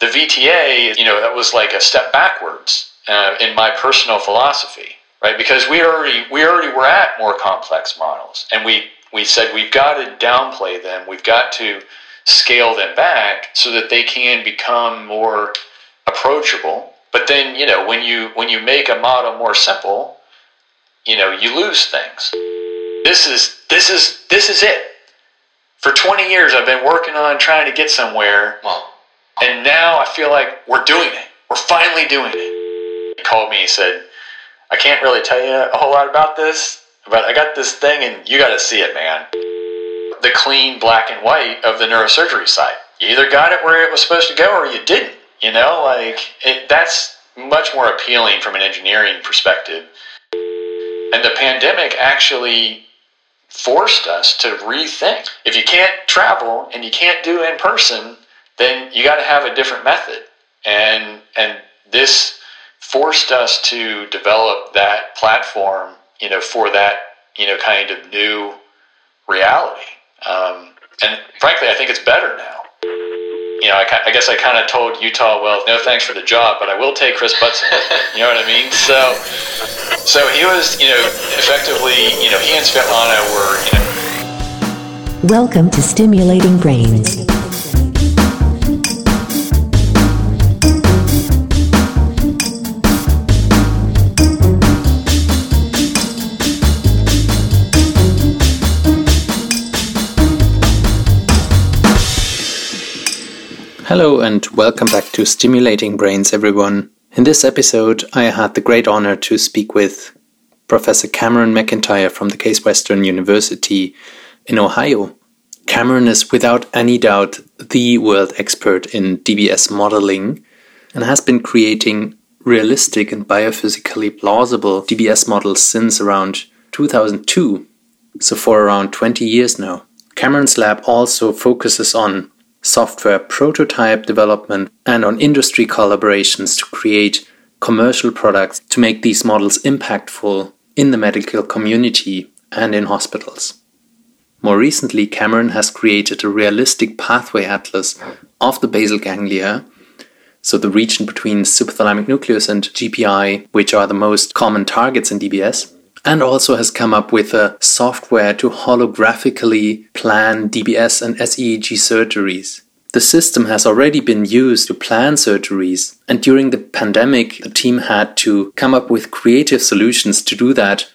the VTA, you know, that was like a step backwards uh, in my personal philosophy, right? Because we already we already were at more complex models, and we we said we've got to downplay them. We've got to scale them back so that they can become more approachable. But then, you know, when you when you make a model more simple, you know, you lose things. This is this is this is it. For 20 years I've been working on trying to get somewhere. Well, And now I feel like we're doing it. We're finally doing it. He called me, he said, I can't really tell you a whole lot about this, but I got this thing and you got to see it, man. The clean black and white of the neurosurgery side. You either got it where it was supposed to go or you didn't. You know, like it, that's much more appealing from an engineering perspective. And the pandemic actually forced us to rethink. If you can't travel and you can't do in person, then you got to have a different method. And and this forced us to develop that platform, you know, for that you know kind of new reality. Um, and frankly, I think it's better now. You know, I, I guess I kind of told Utah, well, no thanks for the job, but I will take Chris Butson. you know what I mean? So, so he was, you know, effectively, you know, he and Svetlana were, you know, Welcome to Stimulating Brains. Hello and welcome back to Stimulating Brains, everyone. In this episode, I had the great honor to speak with Professor Cameron McIntyre from the Case Western University in Ohio. Cameron is without any doubt the world expert in DBS modeling and has been creating realistic and biophysically plausible DBS models since around 2002, so for around 20 years now. Cameron's lab also focuses on software prototype development and on industry collaborations to create commercial products to make these models impactful in the medical community and in hospitals. More recently, Cameron has created a realistic pathway atlas of the basal ganglia, so the region between subthalamic nucleus and GPI, which are the most common targets in DBS, and also has come up with a software to holographically plan DBS and SEEG surgeries. The system has already been used to plan surgeries, and during the pandemic, the team had to come up with creative solutions to do that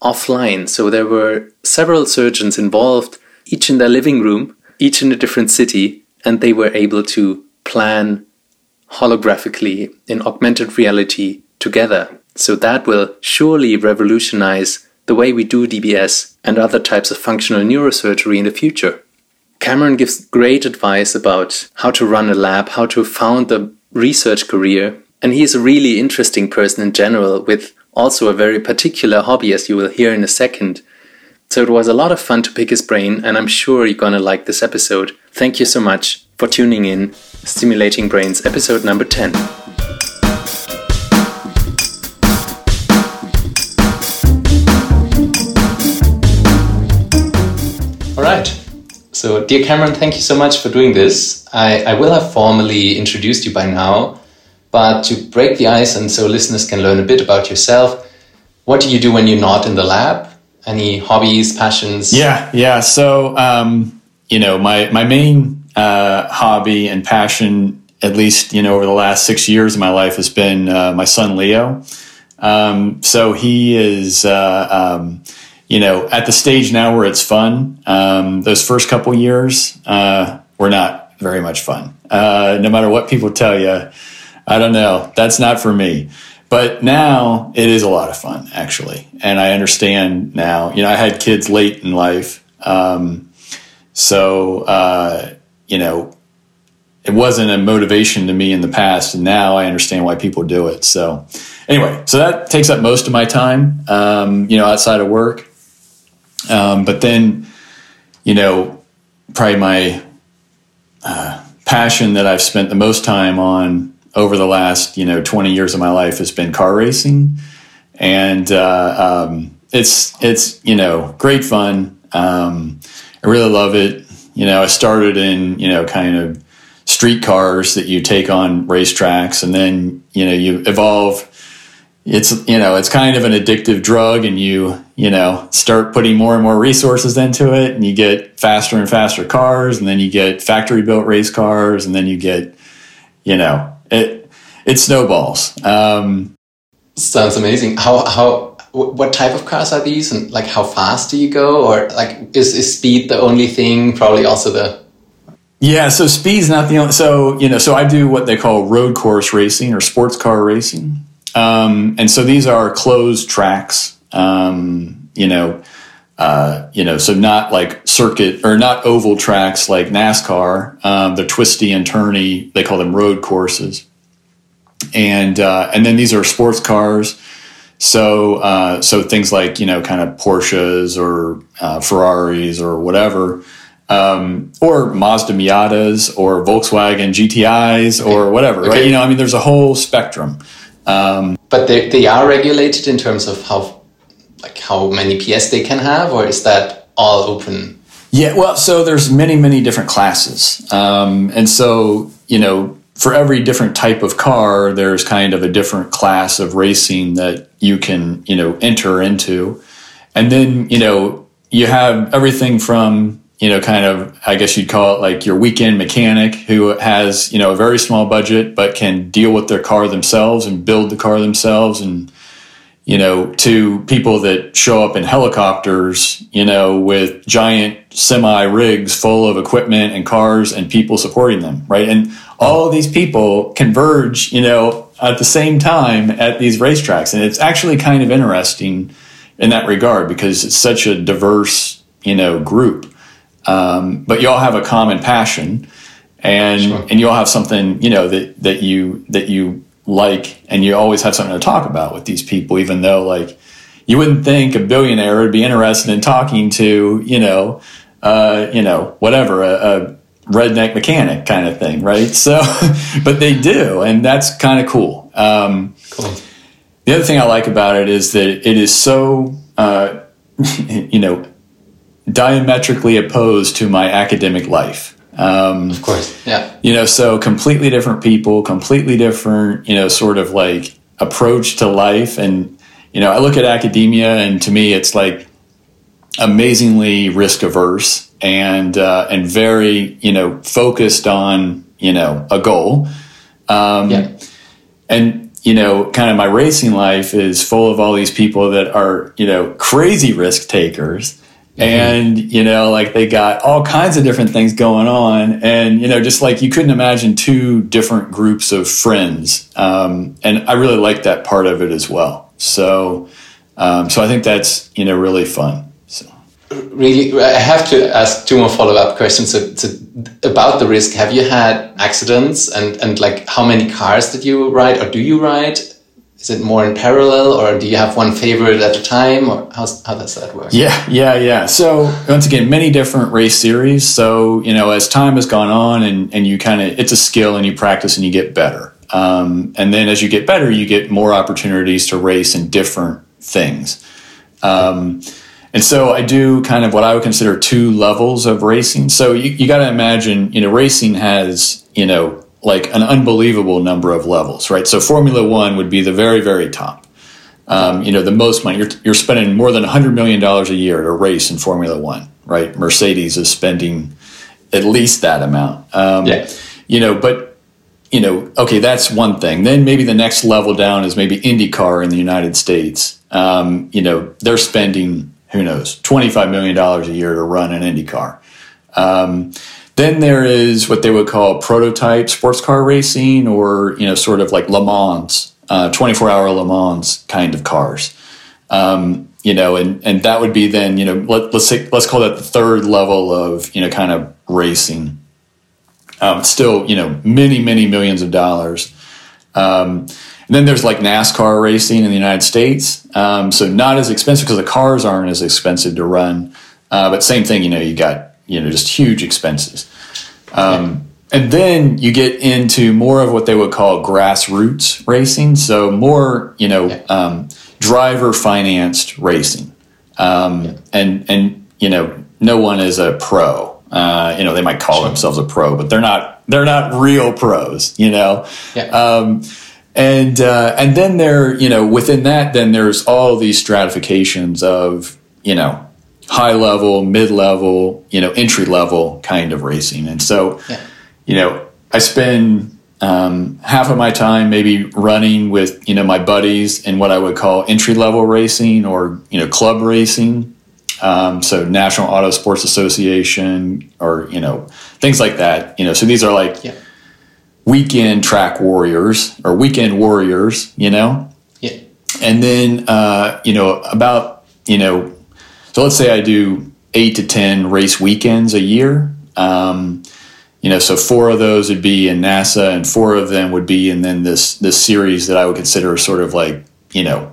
offline. So there were several surgeons involved, each in their living room, each in a different city, and they were able to plan holographically in augmented reality together. So that will surely revolutionize the way we do DBS and other types of functional neurosurgery in the future. Cameron gives great advice about how to run a lab, how to found a research career, and he's a really interesting person in general with also a very particular hobby, as you will hear in a second. So it was a lot of fun to pick his brain, and I'm sure you're gonna like this episode. Thank you so much for tuning in. Stimulating Brains, episode number 10. So, dear Cameron, thank you so much for doing this. I, I will have formally introduced you by now, but to break the ice and so listeners can learn a bit about yourself, what do you do when you're not in the lab? Any hobbies, passions? Yeah, yeah. So, um, you know, my my main uh, hobby and passion, at least you know, over the last six years of my life, has been uh, my son Leo. Um, so he is, uh, um, you know, at the stage now where it's fun. Um, those first couple years uh, were not very much fun. Uh, no matter what people tell you, I don't know. That's not for me. But now it is a lot of fun, actually. And I understand now. You know, I had kids late in life. Um, so, uh, you know, it wasn't a motivation to me in the past. And now I understand why people do it. So, anyway, so that takes up most of my time, um, you know, outside of work. Um, but then, you know, probably my uh, passion that I've spent the most time on over the last you know 20 years of my life has been car racing. And uh, um, it's it's you know great fun. Um, i really love it. You know i started in you know kind of street cars that you take on racetracks, and then you know you evolve. It's you know it's kind of an addictive drug, and you you know start putting more and more resources into it, and you get faster and faster cars, and then you get factory built race cars, and then you get you know it it snowballs. Um, Sounds amazing. How how what type of cars are these, and like how fast do you go, or like is is speed the only thing? Probably also the yeah, so speed's not the only. So you know, so I do what they call road course racing or sports car racing, um, and so these are closed tracks. Um, you know, uh, you know, so not like circuit or not oval tracks like NASCAR. Um, they're twisty and turny. They call them road courses, and uh, and then these are sports cars. So uh, so things like you know, kind of Porsches or uh, Ferraris or whatever um, or Mazda Miatas or Volkswagen GTIs or whatever, okay. right? You know, I mean, there's a whole spectrum. Um, but they, they are regulated in terms of how how many PS they can have, or is that all open? Yeah, well, so there's many many different classes, um, and so you know for every different type of car, there's kind of a different class of racing that you can you know enter into, and then you know you have everything from you know, kind of, I guess you'd call it like your weekend mechanic who has, you know, a very small budget but can deal with their car themselves and build the car themselves and, you know, to people that show up in helicopters, you know, with giant semi rigs full of equipment and cars and people supporting them, right? And all these people converge, you know, at the same time at these racetracks. And it's actually kind of interesting in that regard because it's such a diverse, you know, group. Um, but you all have a common passion, and sure. and you all have something you know that that you that you like, and you always have something to talk about with these people, even though like you wouldn't think a billionaire would be interested in talking to you know uh, you know whatever a, a redneck mechanic kind of thing, right? So, but they do, and that's kind of cool. Um, cool. The other thing I like about it is that it is so, uh, you know, diametrically opposed to my academic life. Um, of course, yeah. You know, so completely different people, completely different, you know, sort of like approach to life. And, you know, I look at academia and to me it's like amazingly risk averse and, uh, and very, you know, focused on, you know, a goal. Um, yeah. And, you know, kind of my racing life is full of all these people that are, you know, crazy risk takers Mm-hmm. And, you know, like they got all kinds of different things going on. And, you know, just like you couldn't imagine two different groups of friends. Um, and I really like that part of it as well. So, um, so I think that's, you know, really fun. So. Really, I have to ask two more follow up questions so, so about the risk. Have you had accidents and, and like how many cars did you ride or do you ride? Is it more in parallel or do you have one favorite at a time or how's, how does that work? Yeah yeah yeah. So once again many different race series. So you know as time has gone on and, and you kind of it's a skill and you practice and you get better. Um, and then as you get better you get more opportunities to race in different things. Um, and so I do kind of what I would consider two levels of racing. So you, you got to imagine, you know, racing has, you know, like an unbelievable number of levels, right? So Formula One would be the very, very top. Um, you know, the most money. You're, you're spending more than $100 million a year to race in Formula One, right? Mercedes is spending at least that amount. Um, yeah. You know, but, you know, okay, that's one thing. Then maybe the next level down is maybe IndyCar in the United States. Um, you know, they're spending, who knows, $25 million a year to run an IndyCar. Then there is what they would call prototype sports car racing, or you know, sort of like Le Mans, uh, 24 hour Le Mans kind of cars. Um, you know, and and that would be then you know let, us say let's call that the third level of you know kind of racing. Um, still, you know, many many millions of dollars. Um, and then there's like NASCAR racing in the United States. Um, so not as expensive because the cars aren't as expensive to run. Uh, but same thing, you know, you got you know just huge expenses. Um, and then you get into more of what they would call grassroots racing, so more you know um, driver financed racing, um, and and you know no one is a pro. Uh, you know they might call sure. themselves a pro, but they're not they're not real pros, you know. Yeah. Um, and uh, and then there, you know, within that, then there's all these stratifications of, you know, high level, mid level, you know, entry level kind of racing. And so, Yeah. you know, I spend um, half of my time maybe running with you know my buddies in what I would call entry level racing or you know club racing. Um, so National Auto Sports Association or you know things like that. You know, so these are like Yeah. weekend track warriors or weekend warriors. You know, Yeah. and then uh, you know about you know so let's say i do eight to ten race weekends a year. Um, you know so four of those would be in nasa and four of them would be in then this this series that i would consider sort of like you know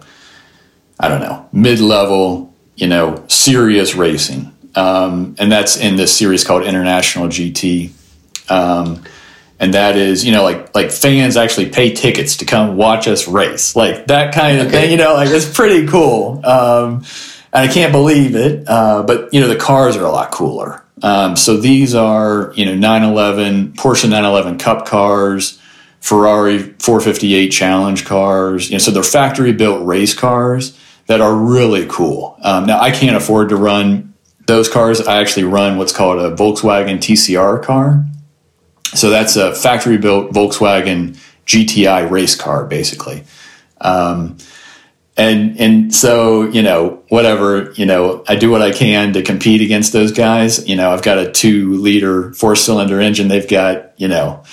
i don't know mid-level you know serious racing. Um, and that's in this series called international gt um, and that is you know like like fans actually pay tickets to come watch us race. Like that kind of Okay. thing you know like it's pretty cool. Um, and i can't believe it uh, but you know the cars are a lot cooler. Um, so these are you know 911 porsche 911 cup cars ferrari 458 challenge cars you know so they're factory built race cars that are really cool. Um, now i can't afford to run those cars. I actually run what's called a volkswagen tcr car. So that's a factory built Volkswagen GTI race car, basically. Um, and and so you know whatever you know I do what I can to compete against those guys. You know I've got a two liter four cylinder engine. They've got you know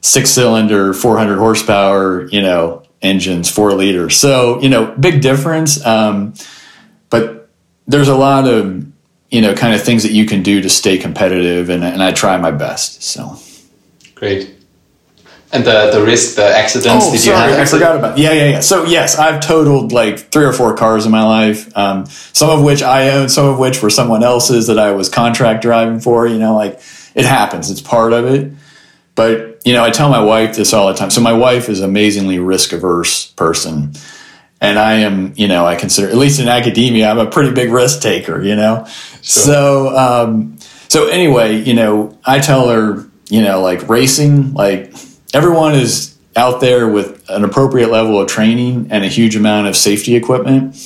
six cylinder 400 horsepower you know engines four liters. So you know big difference. Um, but there's a lot of you know kind of things that you can do to stay competitive, and, and I try my best. So. Great. And the the risk, the accidents. Oh, did you sorry, have? I forgot about. Yeah, yeah, yeah. So yes, I've totaled like three or four cars in my life. Um, some of which I own, some of which were someone else's that I was contract driving for. You know, like it happens. It's part of it. But you know, I tell my wife this all the time. So my wife is an amazingly risk averse person, and I am. You know, I consider at least in academia, I'm a pretty big risk taker. You know, so um, so anyway, you know, I tell her, you know, like racing, like everyone is out there with an appropriate level of training and a huge amount of safety equipment.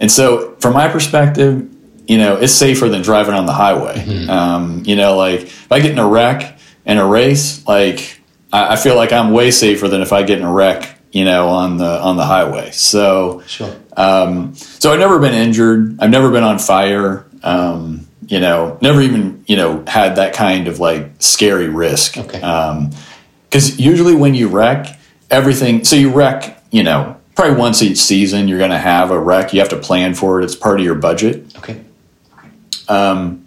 And so, from my perspective, you know, it's safer than driving on the highway. Um, you know, like if I get in a wreck in a race, like I, I feel like I'm way safer than if I get in a wreck, you know, on the on the highway. So, Sure. um, so I've never been injured. I've never been on fire. Um, you know, never even you know had that kind of like scary risk. Okay. Because usually when you wreck, everything. So you wreck. You know, probably once each season you're going to have a wreck. You have to plan for it. It's part of your budget. Okay. Um,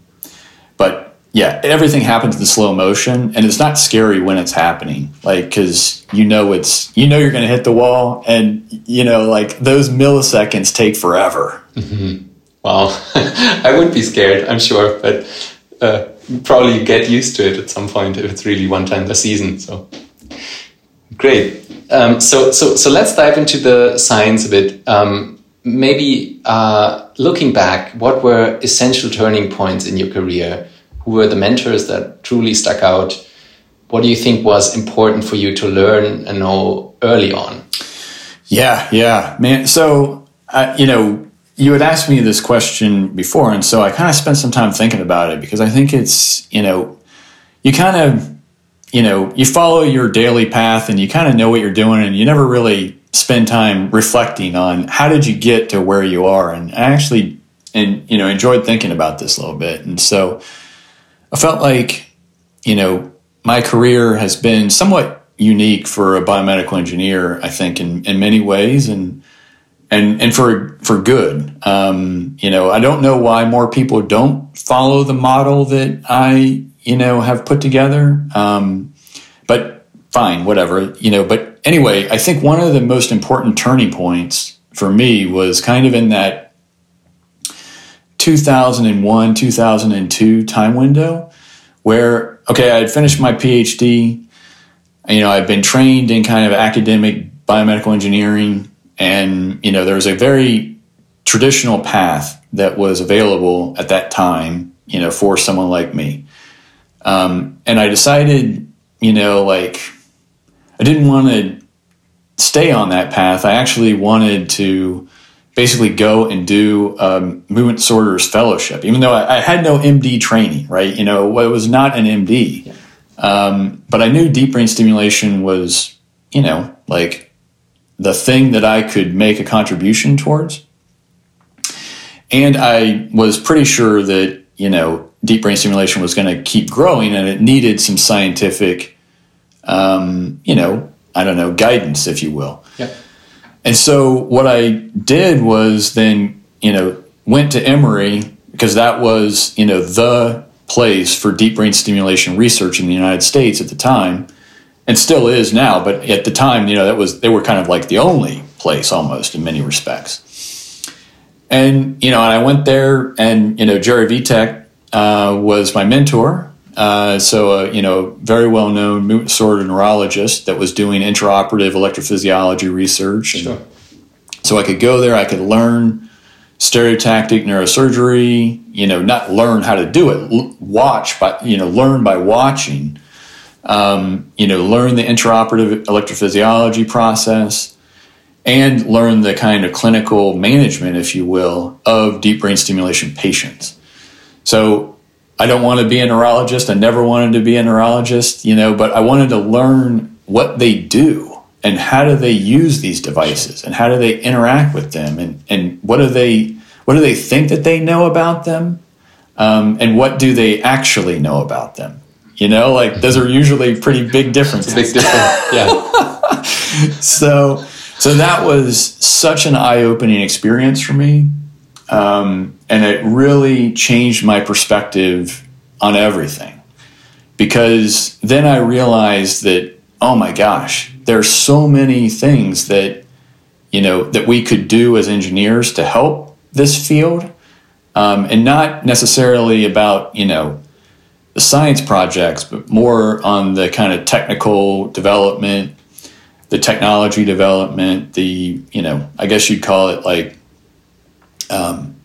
But yeah, everything happens in slow motion, and it's not scary when it's happening. Like because you know it's you know you're going to hit the wall, and you know like those milliseconds take forever. Well, I wouldn't be scared, I'm sure, but uh, probably get used to it at some point if it's really one time a season. So great. Um, so so so let's dive into the science a bit. Um, maybe uh, looking back, what were essential turning points in your career? Who were the mentors that truly stuck out? What do you think was important for you to learn and know early on? Yeah, yeah, man. So, uh, you know, you had asked me this question before, and so I kind of spent some time thinking about it because I think it's, you know, you kind of, you know, you follow your daily path and you kind of know what you're doing, and you never really spend time reflecting on how did you get to where you are. And I actually, and you know, enjoyed thinking about this a little bit, and so I felt like, you know, my career has been somewhat unique for a biomedical engineer, I think, in, in many ways, and and and for for good. Um, you know, I don't know why more people don't follow the model that I you know have put together. Um, but fine, whatever. You know, but anyway, I think one of the most important turning points for me was kind of in that 2001 2002 time window where okay i had finished my phd you know i'd been trained in kind of academic biomedical engineering and you know there was a very traditional path that was available at that time you know for someone like me um, and i decided you know, like I didn't want to stay on that path. I actually wanted to basically go and do um, movement disorders fellowship, even though I, I, had no MD training, right? You know, it was not an MD. Um, but I knew deep brain stimulation was, you know, like the thing that I could make a contribution towards. And I was pretty sure that, you know, deep brain stimulation was going to keep growing and it needed some scientific, um, you know, I don't know, guidance, if you will. Yeah. And so what I did was then, you know, went to Emory because that was, you know, the place for deep brain stimulation research in the United States at the time, and still is now. But at the time, you know, that was they were kind of like the only place almost in many respects. And you know, and I went there, and you know, Jerry Vitek uh, was my mentor. Uh, so, a uh, you know, very well known sort of neurologist that was doing intraoperative electrophysiology research. Sure. So I could go there, I could learn stereotactic neurosurgery, you know, not learn how to do it, watch but, you know, learn by watching, um, you know, learn the intraoperative electrophysiology process and learn the kind of clinical management, if you will, of deep brain stimulation patients. So I don't want to be a neurologist. I never wanted to be a neurologist, you know, but I wanted to learn what they do and how do they use these devices and how do they interact with them and, and what do they what do they think that they know about them um, and what do they actually know about them you know like those are usually pretty big differences big difference yeah so so that was such an eye-opening experience for me um, and it really changed my perspective on everything. Because then i realized that oh my gosh, there's so many things that you know that we could do as engineers to help this field, um, and not necessarily about you know the science projects, but more on the kind of technical development, the technology development, the you know I guess you'd call it like. Um,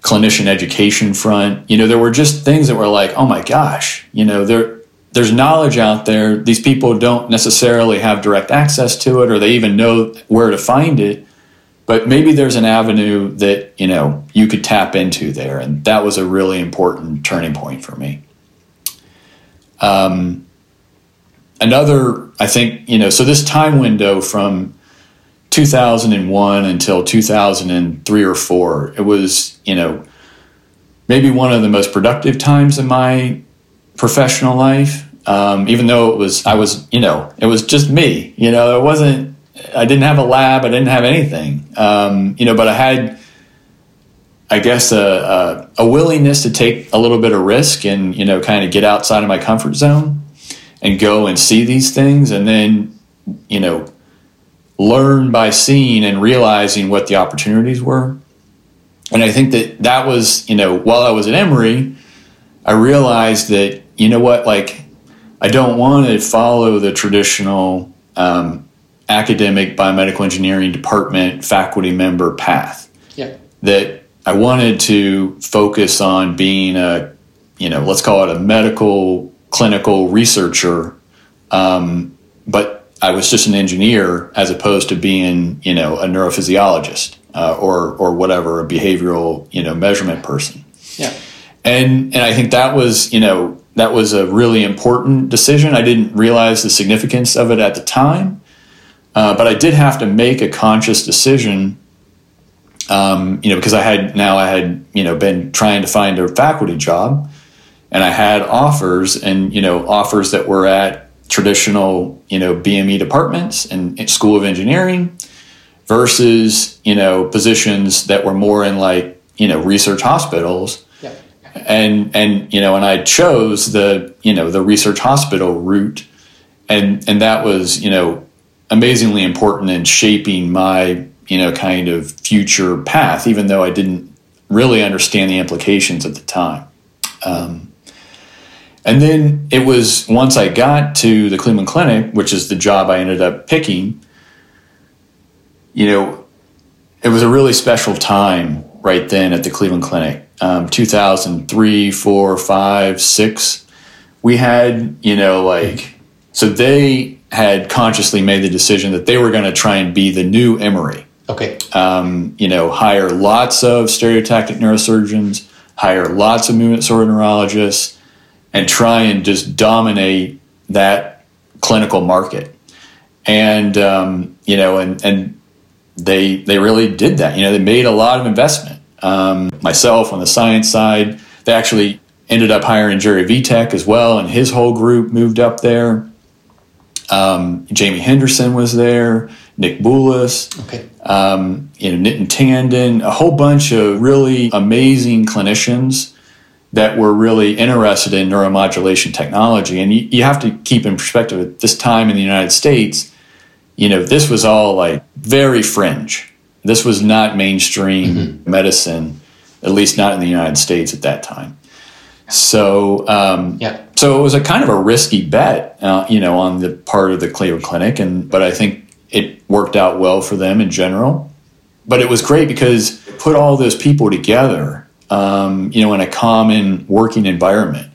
clinician education front you know there were just things that were like oh my gosh you know there there's knowledge out there. These people don't necessarily have direct access to it or they even know where to find it. But maybe there's an avenue that, you know, you could tap into there. And that was a really important turning point for me. Um, another, I think, you know, so this time window from 2001 until 2003 or four, it was, you know, maybe one of the most productive times in my professional life. Um, even though it was, I was, you know, it was just me. You know, it wasn't. I didn't have a lab. I didn't have anything. Um, you know, but I had, I guess, a, a, a willingness to take a little bit of risk and you know, kind of get outside of my comfort zone and go and see these things, and then, you know, learn by seeing and realizing what the opportunities were. And I think that that was, you know, while I was at Emory, I realized that you know what, like, I don't want to follow the traditional um, academic biomedical engineering department faculty member path. Yeah. That I wanted to focus on being a, you know, let's call it a medical clinical researcher, um, but I was just an engineer as opposed to being, you know, a neurophysiologist uh, or or whatever, a behavioral, you know, measurement person. Yeah. And and I think that was, you know, that was a really important decision. I didn't realize the significance of it at the time, uh, but I did have to make a conscious decision. Um, you know, because I had now I had you know been trying to find a faculty job, and I had offers and you know offers that were at traditional you know BME departments and School of Engineering versus you know positions that were more in like you know research hospitals. Yeah. and and you know and I chose the you know the research hospital route. And and that was you know amazingly important in shaping my you know kind of future path even though I didn't really understand the implications at the time. Um, and then it was once I got to the Cleveland Clinic which is the job I ended up picking you know it was a really special time right then at the Cleveland Clinic um, 2003, 4, 5, 6, we had, you know, like So they had consciously made the decision that they were going to try and be the new Emory. Okay. Um, you know, hire lots of stereotactic neurosurgeons, hire lots of movement disorder neurologists, and try and just dominate that clinical market. And um, you know, and and they they really did that. You know, they made a lot of investment. Um, myself on the science side, they actually ended up hiring Jerry Vitek as well, and his whole group moved up there. Um, Jamie Henderson was there, Nick Boulis, Okay. um, you know, Nitin Tandon, a whole bunch of really amazing clinicians that were really interested in neuromodulation technology. And you, you have to keep in perspective at this time in the United States, you know, this was all like very fringe. This was not mainstream medicine, at least not in the United States at that time. So, um, Yeah. so it was a kind of a risky bet, uh, you know, on the part of the Cleveland Clinic, and but I think it worked out well for them in general. But it was great because it put all those people together, um, you know, in a common working environment,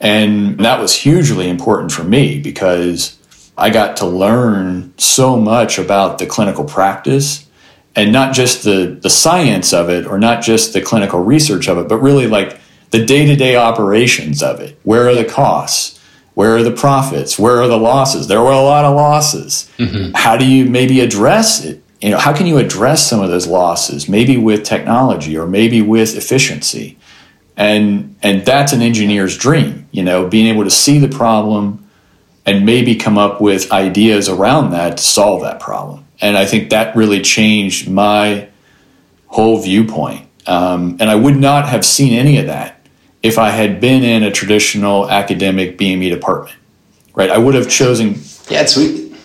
and that was hugely important for me because I got to learn so much about the clinical practice and not just the the science of it or not just the clinical research of it, but really like the day-to-day operations of it. Where are the costs? Where are the profits? Where are the losses? There were a lot of losses. How do you maybe address it? You know, how can you address some of those losses? Maybe with technology or maybe with efficiency. And and that's an engineer's dream, you know, being able to see the problem and maybe come up with ideas around that to solve that problem. And I think that really changed my whole viewpoint. Um, and I would not have seen any of that if I had been in a traditional academic BME department, right? I would have chosen. Yeah, it's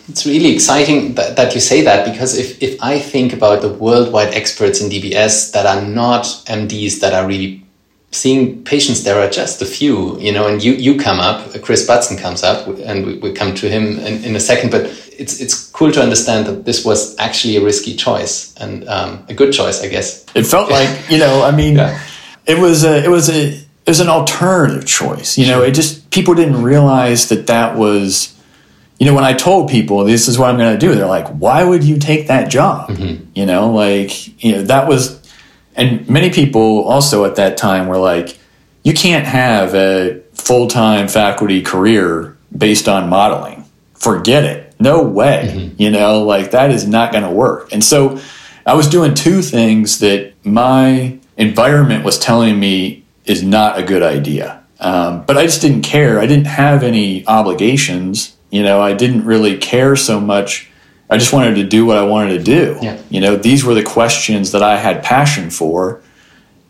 it's really exciting that, that you say that because if, if I think about the worldwide experts in DBS that are not MDs that are really seeing patients, there are just a few, you know, and you, you come up, Chris Butson comes up, and we, we come to him in, in a second, but it's, it's cool to understand that this was actually a risky choice and um, a good choice, I guess. It felt like you know, I mean, Yeah. it was a, it was a, it was an alternative choice. You know, it just people didn't realize that that was. You know, when I told people this is what I'm going to do, they're like, "Why would you take that job?" You know, like you know that was, and many people also at that time were like, "You can't have a full time faculty career based on modeling. Forget it. No way. You know, like that is not going to work." And so, I was doing two things that my environment was telling me is not a good idea. Um, but I just didn't care. I didn't have any obligations. You know, I didn't really care so much. I just wanted to do what I wanted to do. Yeah. You know, these were the questions that I had passion for.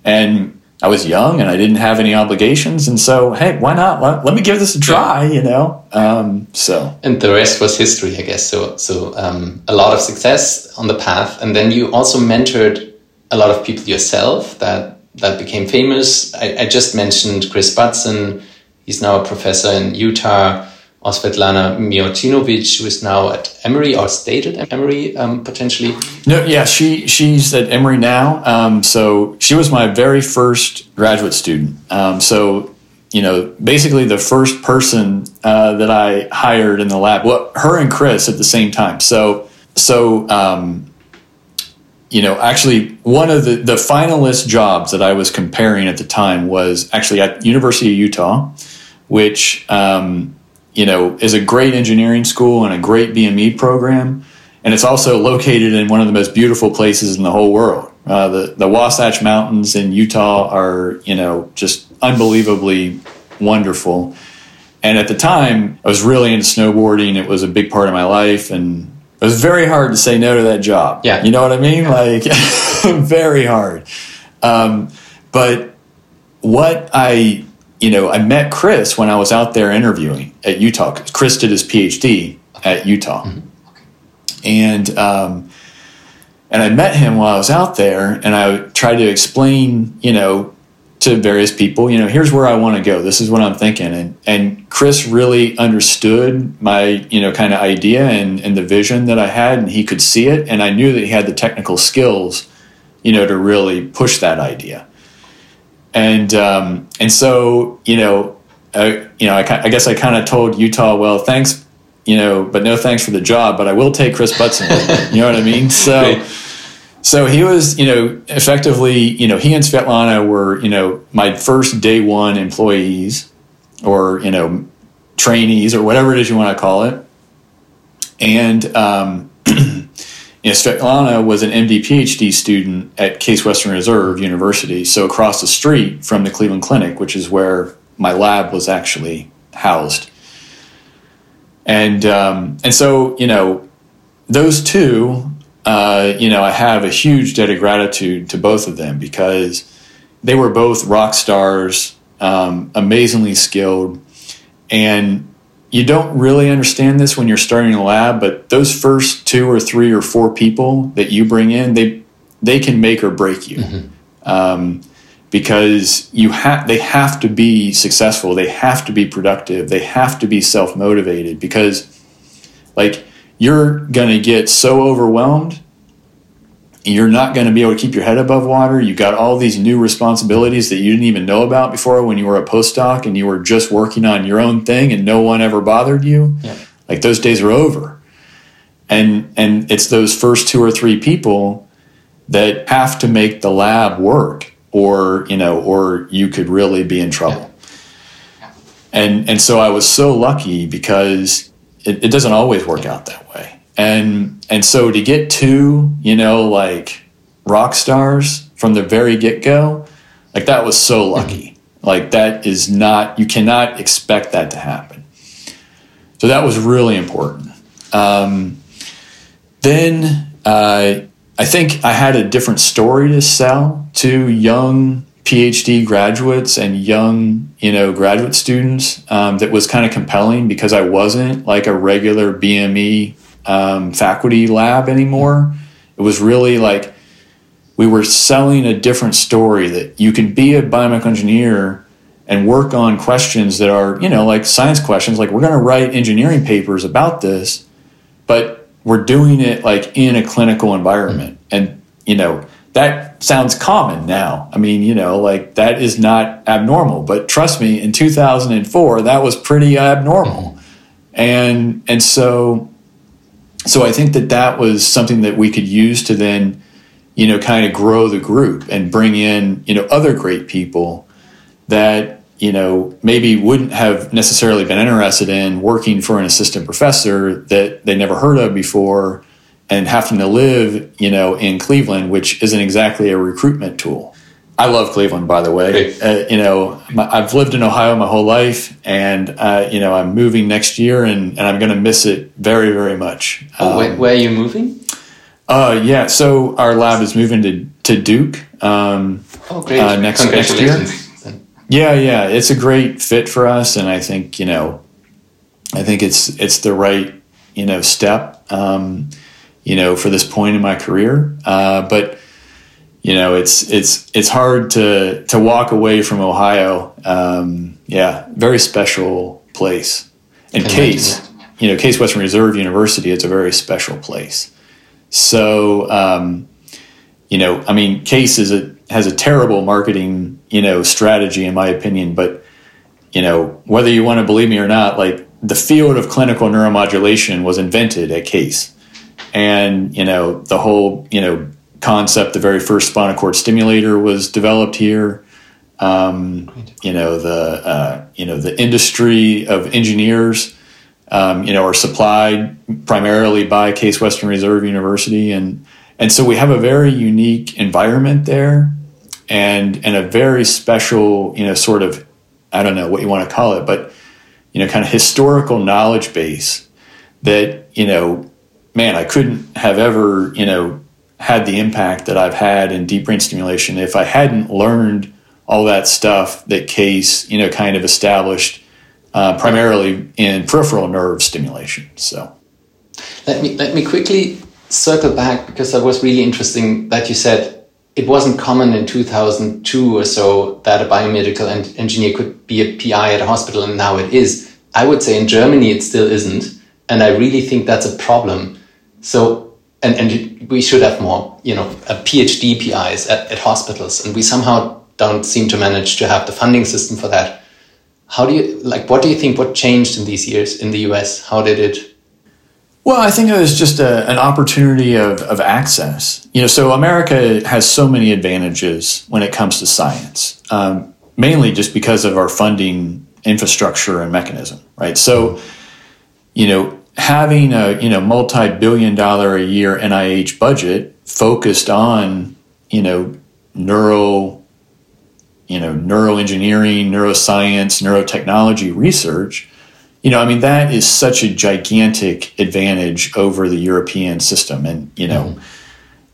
And I was young and I didn't have any obligations. And so, hey, why not? Let, let me give this a try, you know? Um, so, and the rest was history, I guess. So, so um, a lot of success on the path, and then you also mentored a lot of people yourself that that became famous. I, I just mentioned Chris Butson. He's now a professor in Utah. Or Svetlana Miocinovic, who is now at Emory or stayed at Emory um, potentially. No, yeah, she she's at Emory now. Um, so she was my very first graduate student. Um, so you know, basically the first person uh, that I hired in the lab. Well, her and Chris at the same time. So so um, you know, actually one of the the finalist jobs that I was comparing at the time was actually at University of Utah, which um, you know is a great engineering school and a great BME program and it's also located in one of the most beautiful places in the whole world. Uh, the the Wasatch Mountains in Utah are you know just unbelievably wonderful. And at the time, I was really into snowboarding. It was a big part of my life, and it was very hard to say no to that job. Yeah. you know what I mean? Like very hard. Um, but what I you know, I met Chris when I was out there interviewing at Utah. Chris did his PhD at Utah, and um, and I met him while I was out there, and I tried to explain, you know, to various people, you know, here's where I want to go. This is what I'm thinking, and and Chris really understood my, you know, kind of idea and and the vision that I had, and he could see it, and I knew that he had the technical skills, you know, to really push that idea and um, and so you know, uh, you know, I, I guess I kind of told Utah, well, thanks, you know, but no thanks for the job, but I will take Chris Butson. you know what I mean? So, so he was, you know, effectively, you know, he and Svetlana were, you know, my first day one employees or, you know, trainees or whatever it is you want to call it. And, um, you know, Svetlana was an MD PhD student at Case Western Reserve University, so across the street from the Cleveland Clinic, which is where my lab was actually housed. And um, and so you know, those two, uh, you know, I have a huge debt of gratitude to both of them because they were both rock stars, um, amazingly skilled, and you don't really understand this when you're starting a lab, but those first two or three or four people that you bring in, they they can make or break you. Mm-hmm. Um, because you have they have to be successful they have to be productive they have to be self-motivated because like you're going to get so overwhelmed you're not going to be able to keep your head above water. You've got all these new responsibilities that you didn't even know about before when you were a postdoc and you were just working on your own thing and no one ever bothered you. Yeah. like those days are over. And and it's those first two or three people that have to make the lab work or you know or you could really be in trouble. Yeah. and and so i was so lucky because it, it doesn't always work out that way. And and so to get two you know like rock stars from the very get-go like that was so lucky. Like that is not you cannot expect that to happen. So that was really important. Um, then uh, I think I had a different story to sell to young PhD graduates and young, you know, graduate students um, that was kind of compelling because I wasn't like a regular BME um, faculty lab anymore. It was really like we were selling a different story that you can be a biomedical engineer and work on questions that are, you know, like science questions. Like we're going to write engineering papers about this, but we're doing it like in a clinical environment. And, you know, that sounds common now. I mean, you know, like that is not abnormal, but trust me, in 2004, that was pretty abnormal. And, and so, so I think that that was something that we could use to then, you know, kind of grow the group and bring in, you know, other great people that you know, maybe wouldn't have necessarily been interested in working for an assistant professor that they never heard of before and having to live, you know, in Cleveland, which isn't exactly a recruitment tool. I love Cleveland, by the way. Uh, you know, my, I've lived in Ohio my whole life, and uh, you know, I'm moving next year, and, and I'm going to miss it very, very much. Um, where, where, are you moving? Uh, yeah, so our lab is moving to to Duke. Um, oh, great! Uh, next next year. Yeah, yeah, it's a great fit for us, and I think you know, I think it's it's the right you know step, um, you know, for this point in my career. Uh, but you know, it's it's it's hard to to walk away from Ohio. Um, yeah, very special place. And Case, you know, Case Western Reserve University, it's a very special place. So, um, you know, I mean, Case is a has a terrible marketing, you know, strategy in my opinion, but you know, whether you want to believe me or not, like the field of clinical neuromodulation was invented at Case. And, you know, the whole, you know, concept, the very first spinal cord stimulator was developed here. Um, you know, the, uh, you know, the industry of engineers, um, you know, are supplied primarily by Case Western Reserve University. And, and so we have a very unique environment there and and a very special, you know, sort of I don't know what you want to call it, but you know, kind of historical knowledge base that you know, man, I couldn't have ever you know had the impact that I've had in deep brain stimulation if I hadn't learned all that stuff that Case you know kind of established uh, primarily in peripheral nerve stimulation. So let me let me quickly circle back because that was really interesting that you said it wasn't common in 2002 or so that a biomedical engineer could be a PI at a hospital, and now it is. I would say in Germany it still isn't, and I really think that's a problem. So, and, and we should have more, you know, PhD PIs at, at hospitals, and we somehow don't seem to manage to have the funding system for that. How do you like? What do you think? What changed in these years in the US? How did it Well, I think it was just a, an opportunity of, of access. You know, so America has so many advantages when it comes to science, um, mainly just because of our funding infrastructure and mechanism, right? So, you know, having a you know multi-billion dollar a year NIH budget focused on you know neural you know neuroengineering, neuroscience, neurotechnology research you know, I mean, that is such a gigantic advantage over the European system. And, you know, mm-hmm.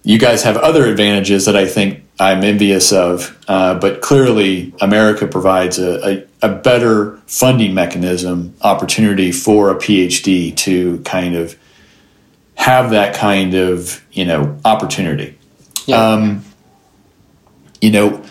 you guys have other advantages that I think I'm envious of, uh, but clearly America provides a, a, a, better funding mechanism opportunity for a PhD to kind of have that kind of, you know, opportunity. Yeah. Um, you know,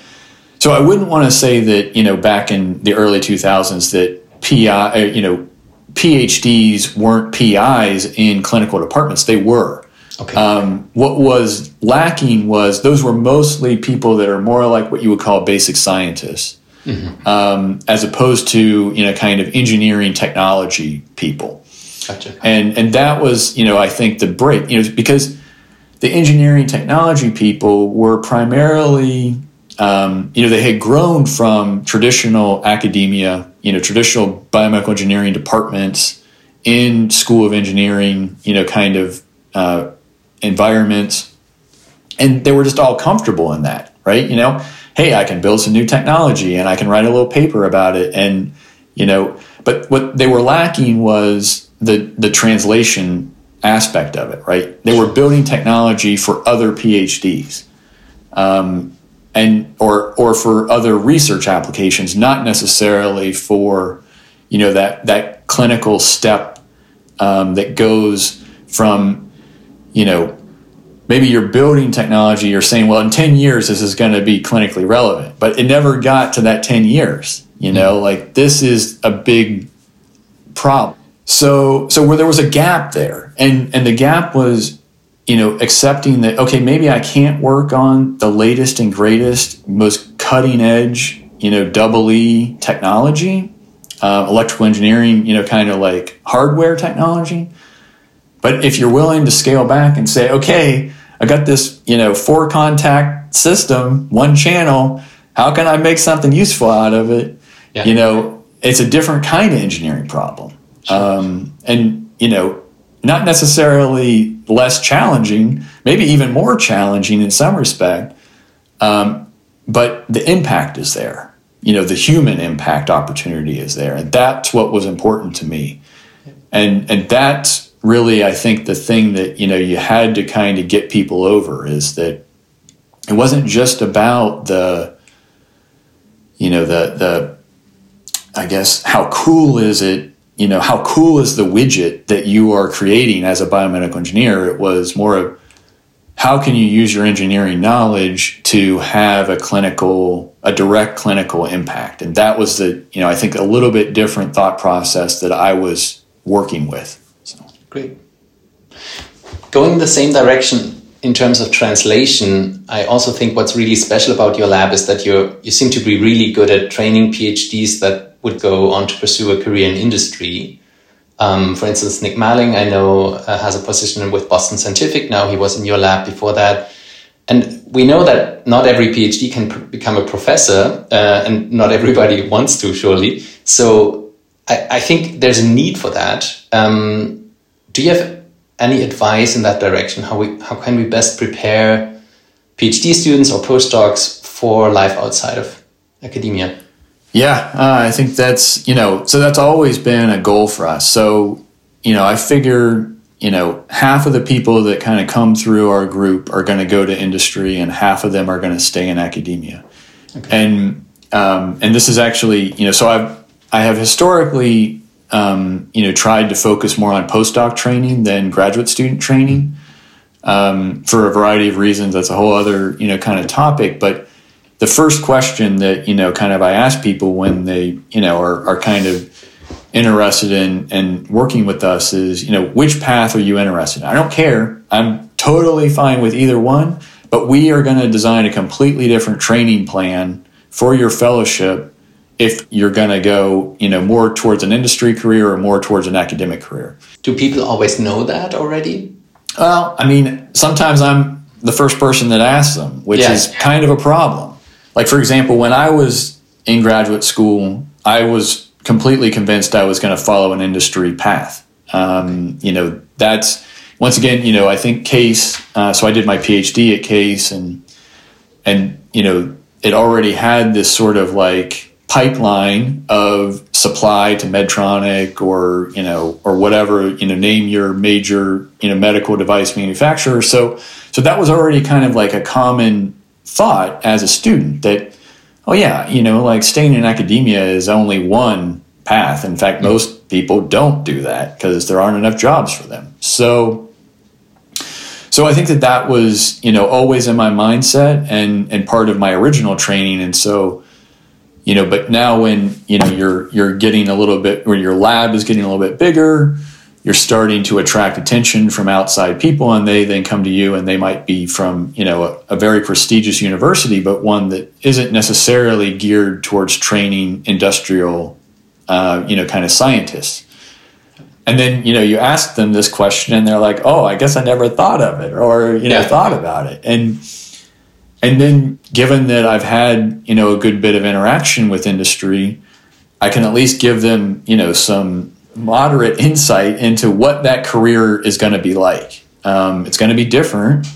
so I wouldn't want to say that, you know, back in the early 2000s that PI, uh, you know, PhDs weren't PIs in clinical departments. They were. Okay. Um, what was lacking was those were mostly people that are more like what you would call basic scientists, mm-hmm. um, as opposed to you know kind of engineering technology people. Gotcha. And and that was you know I think the break you know because the engineering technology people were primarily um, you know, they had grown from traditional academia, you know, traditional biomedical engineering departments in School of Engineering, you know, kind of uh, environments, and they were just all comfortable in that, right? You know, hey, I can build some new technology and I can write a little paper about it, and you know, but what they were lacking was the the translation aspect of it, right? They were building technology for other PhDs. Um, and or or for other research applications, not necessarily for you know that that clinical step um, that goes from you know maybe you're building technology you're saying well in 10 years this is going to be clinically relevant but it never got to that 10 years you know mm-hmm. like this is a big problem so so where there was a gap there and and the gap was you know, accepting that, okay, maybe I can't work on the latest and greatest, most cutting edge, you know, double E technology, uh, electrical engineering, you know, kind of like hardware technology. But if you're willing to scale back and say, okay, I got this, you know, four contact system, one channel, how can I make something useful out of it? Yeah. You know, it's a different kind of engineering problem. Sure. Um, and, you know, not necessarily less challenging, maybe even more challenging in some respect, um, but the impact is there. You know, the human impact opportunity is there, and that's what was important to me, and and that's really, I think, the thing that you know you had to kind of get people over is that it wasn't just about the, you know, the the, I guess how cool is it you know, how cool is the widget that you are creating as a biomedical engineer? It was more of how can you use your engineering knowledge to have a clinical, a direct clinical impact? And that was the, you know, I think a little bit different thought process that I was working with. Great. Going the same direction in terms of translation, I also think what's really special about your lab is that you you seem to be really good at training PhDs that would go on to pursue a career in industry. Um, for instance, Nick Maling, I know, uh, has a position with Boston Scientific now. He was in your lab before that. And we know that not every PhD can become a professor, uh, and not everybody wants to, surely. So I, I think there's a need for that. Um, do you have any advice in that direction? How, we, how can we best prepare PhD students or postdocs for life outside of academia? Yeah, uh, I think that's, you know, so that's always been a goal for us. So, you know, I figure, you know, half of the people that kind of come through our group are going to go to industry and half of them are going to stay in academia. Okay. And, um, and this is actually, you know, so I've, I have historically, um, you know, tried to focus more on postdoc training than graduate student training um, for a variety of reasons. That's a whole other, you know, kind of topic. But, the first question that you know kind of I ask people when they you know are, are kind of interested in and working with us is you know which path are you interested in? I don't care. I'm totally fine with either one, but we are going to design a completely different training plan for your fellowship if you're going to go, you know, more towards an industry career or more towards an academic career. Do people always know that already? Well, I mean, sometimes I'm the first person that asks them, which Yeah. is kind of a problem. Like, for example, when I was in graduate school, I was completely convinced I was going to follow an industry path. Um, you know, that's once again, you know, I think Case. Uh, so I did my PhD at Case, and and you know, it already had this sort of like pipeline of supply to Medtronic or you know or whatever you know name your major you know medical device manufacturer. So so that was already kind of like a common thought as a student that oh yeah you know like staying in academia is only one path. In fact, mm-hmm. most people don't do that because there aren't enough jobs for them. So so I think that that was you know always in my mindset and and part of my original training and so you know but now when you know you're you're getting a little bit or your lab is getting a little bit bigger you're starting to attract attention from outside people and they then come to you and they might be from you know a, a very prestigious university but one that isn't necessarily geared towards training industrial uh, you know kind of scientists and then you know you ask them this question and they're like oh i guess i never thought of it or you know Yeah. thought about it and and then given that i've had you know a good bit of interaction with industry i can at least give them you know some moderate insight into what that career is going to be like. Um, it's going to be different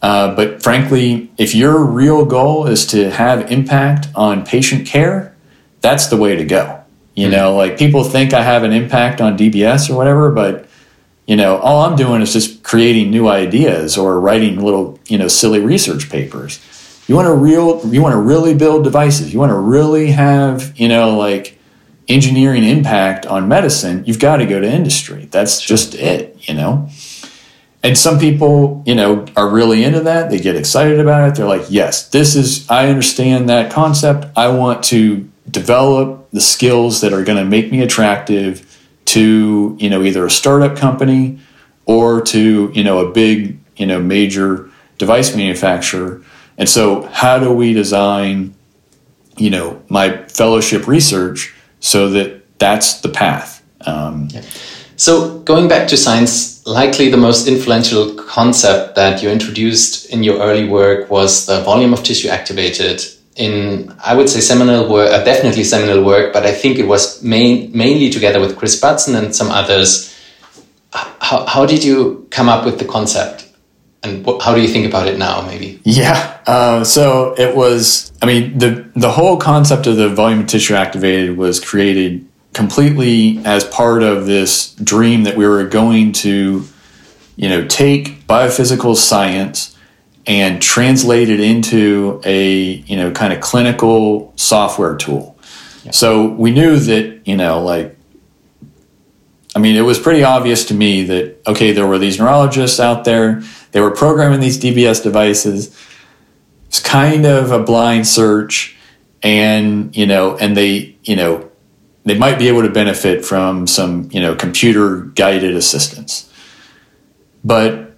uh, but frankly if your real goal is to have impact on patient care that's the way to go. You know like people think i have an impact on dbs or whatever but you know all i'm doing is just creating new ideas or writing little you know silly research papers you want to real you want to really build devices. You want to really have you know like engineering impact on medicine you've got to go to industry. That's just it you know? And some people you know are really into that. They get excited about it. They're like yes this is i understand that concept. I want to develop the skills that are going to make me attractive to you know either a startup company or to you know a big you know major device manufacturer and so how do we design you know my fellowship research so that that's the path um, So, going back to science, likely the most influential concept that you introduced in your early work was the volume of tissue activated. In, I would say, seminal work, uh, definitely seminal work, but I think it was main, mainly together with Chris Butson and some others. How, how did you come up with the concept? And wh- how do you think about it now, maybe? Yeah. Uh, so it was. I mean, the the whole concept of the volume of tissue activated was created completely as part of this dream that we were going to, you know, take biophysical science and translate it into a you know kind of clinical software tool. So we knew that you know like I mean, it was pretty obvious to me that, okay, there were these neurologists out there, they were programming these DBS devices. It's kind of a blind search, and, you know, and they, you know, they might be able to benefit from some, you know, computer guided assistance. But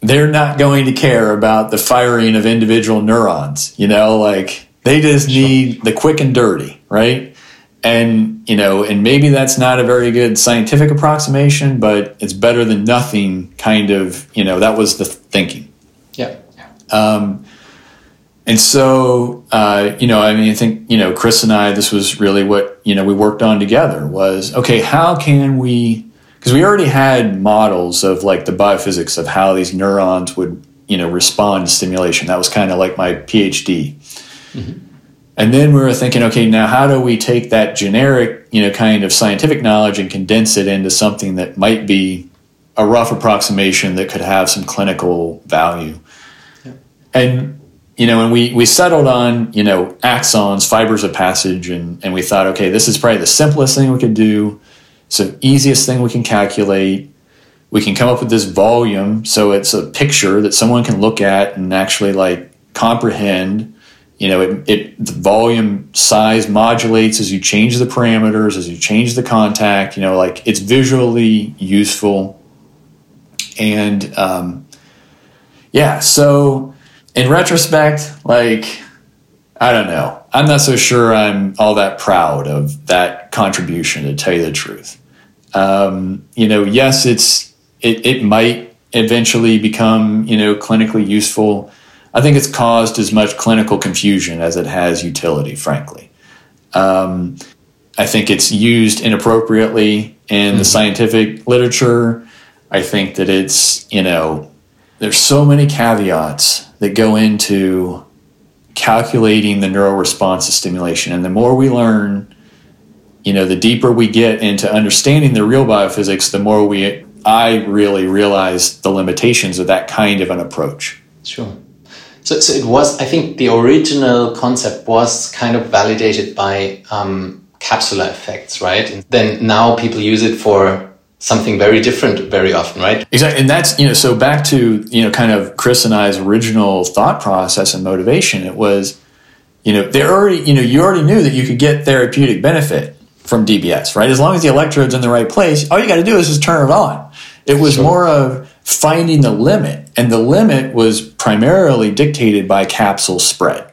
they're not going to care about the firing of individual neurons, you know, like they just need the quick and dirty, right? and you know and maybe that's not a very good scientific approximation but it's better than nothing kind of you know that was the thinking. Yeah. um, and so uh, you know i mean i think you know chris and i this was really what you know we worked on together was okay how can we because we already had models of like the biophysics of how these neurons would you know respond to stimulation. That was kind of like my phd and then we were thinking, okay, now how do we take that generic, you know, kind of scientific knowledge and condense it into something that might be a rough approximation that could have some clinical value? And you know, and we we settled on you know axons, fibers of passage, and and we thought, okay, this is probably the simplest thing we could do. It's the easiest thing we can calculate. We can come up with this volume, so it's a picture that someone can look at and actually like comprehend you know it, it the volume size modulates as you change the parameters as you change the contact you know like it's visually useful and um, yeah so in retrospect like I don't know. I'm not so sure I'm all that proud of that contribution, to tell you the truth. Um, you know, yes, it's it, it might eventually become you know clinically useful. I think it's caused as much clinical confusion as it has utility, frankly. Um, I think it's used inappropriately in mm-hmm. the scientific literature. I think that it's, you know, there's so many caveats that go into calculating the neural response to stimulation. And the more we learn, you know, the deeper we get into understanding the real biophysics, the more we I really realize the limitations of that kind of an approach. Sure. So, so it was, I think the original concept was kind of validated by um, capsular effects, right? And then now people use it for something very different very often, right? Exactly. And that's, you know, so back to, you know, kind of Chris and I's original thought process and motivation, it was, you know, they already, you know, you already knew that you could get therapeutic benefit from DBS, right? As long as the electrode's in the right place, all you got to do is just turn it on. It was sure. more of finding the limit, and the limit was primarily dictated by capsule spread.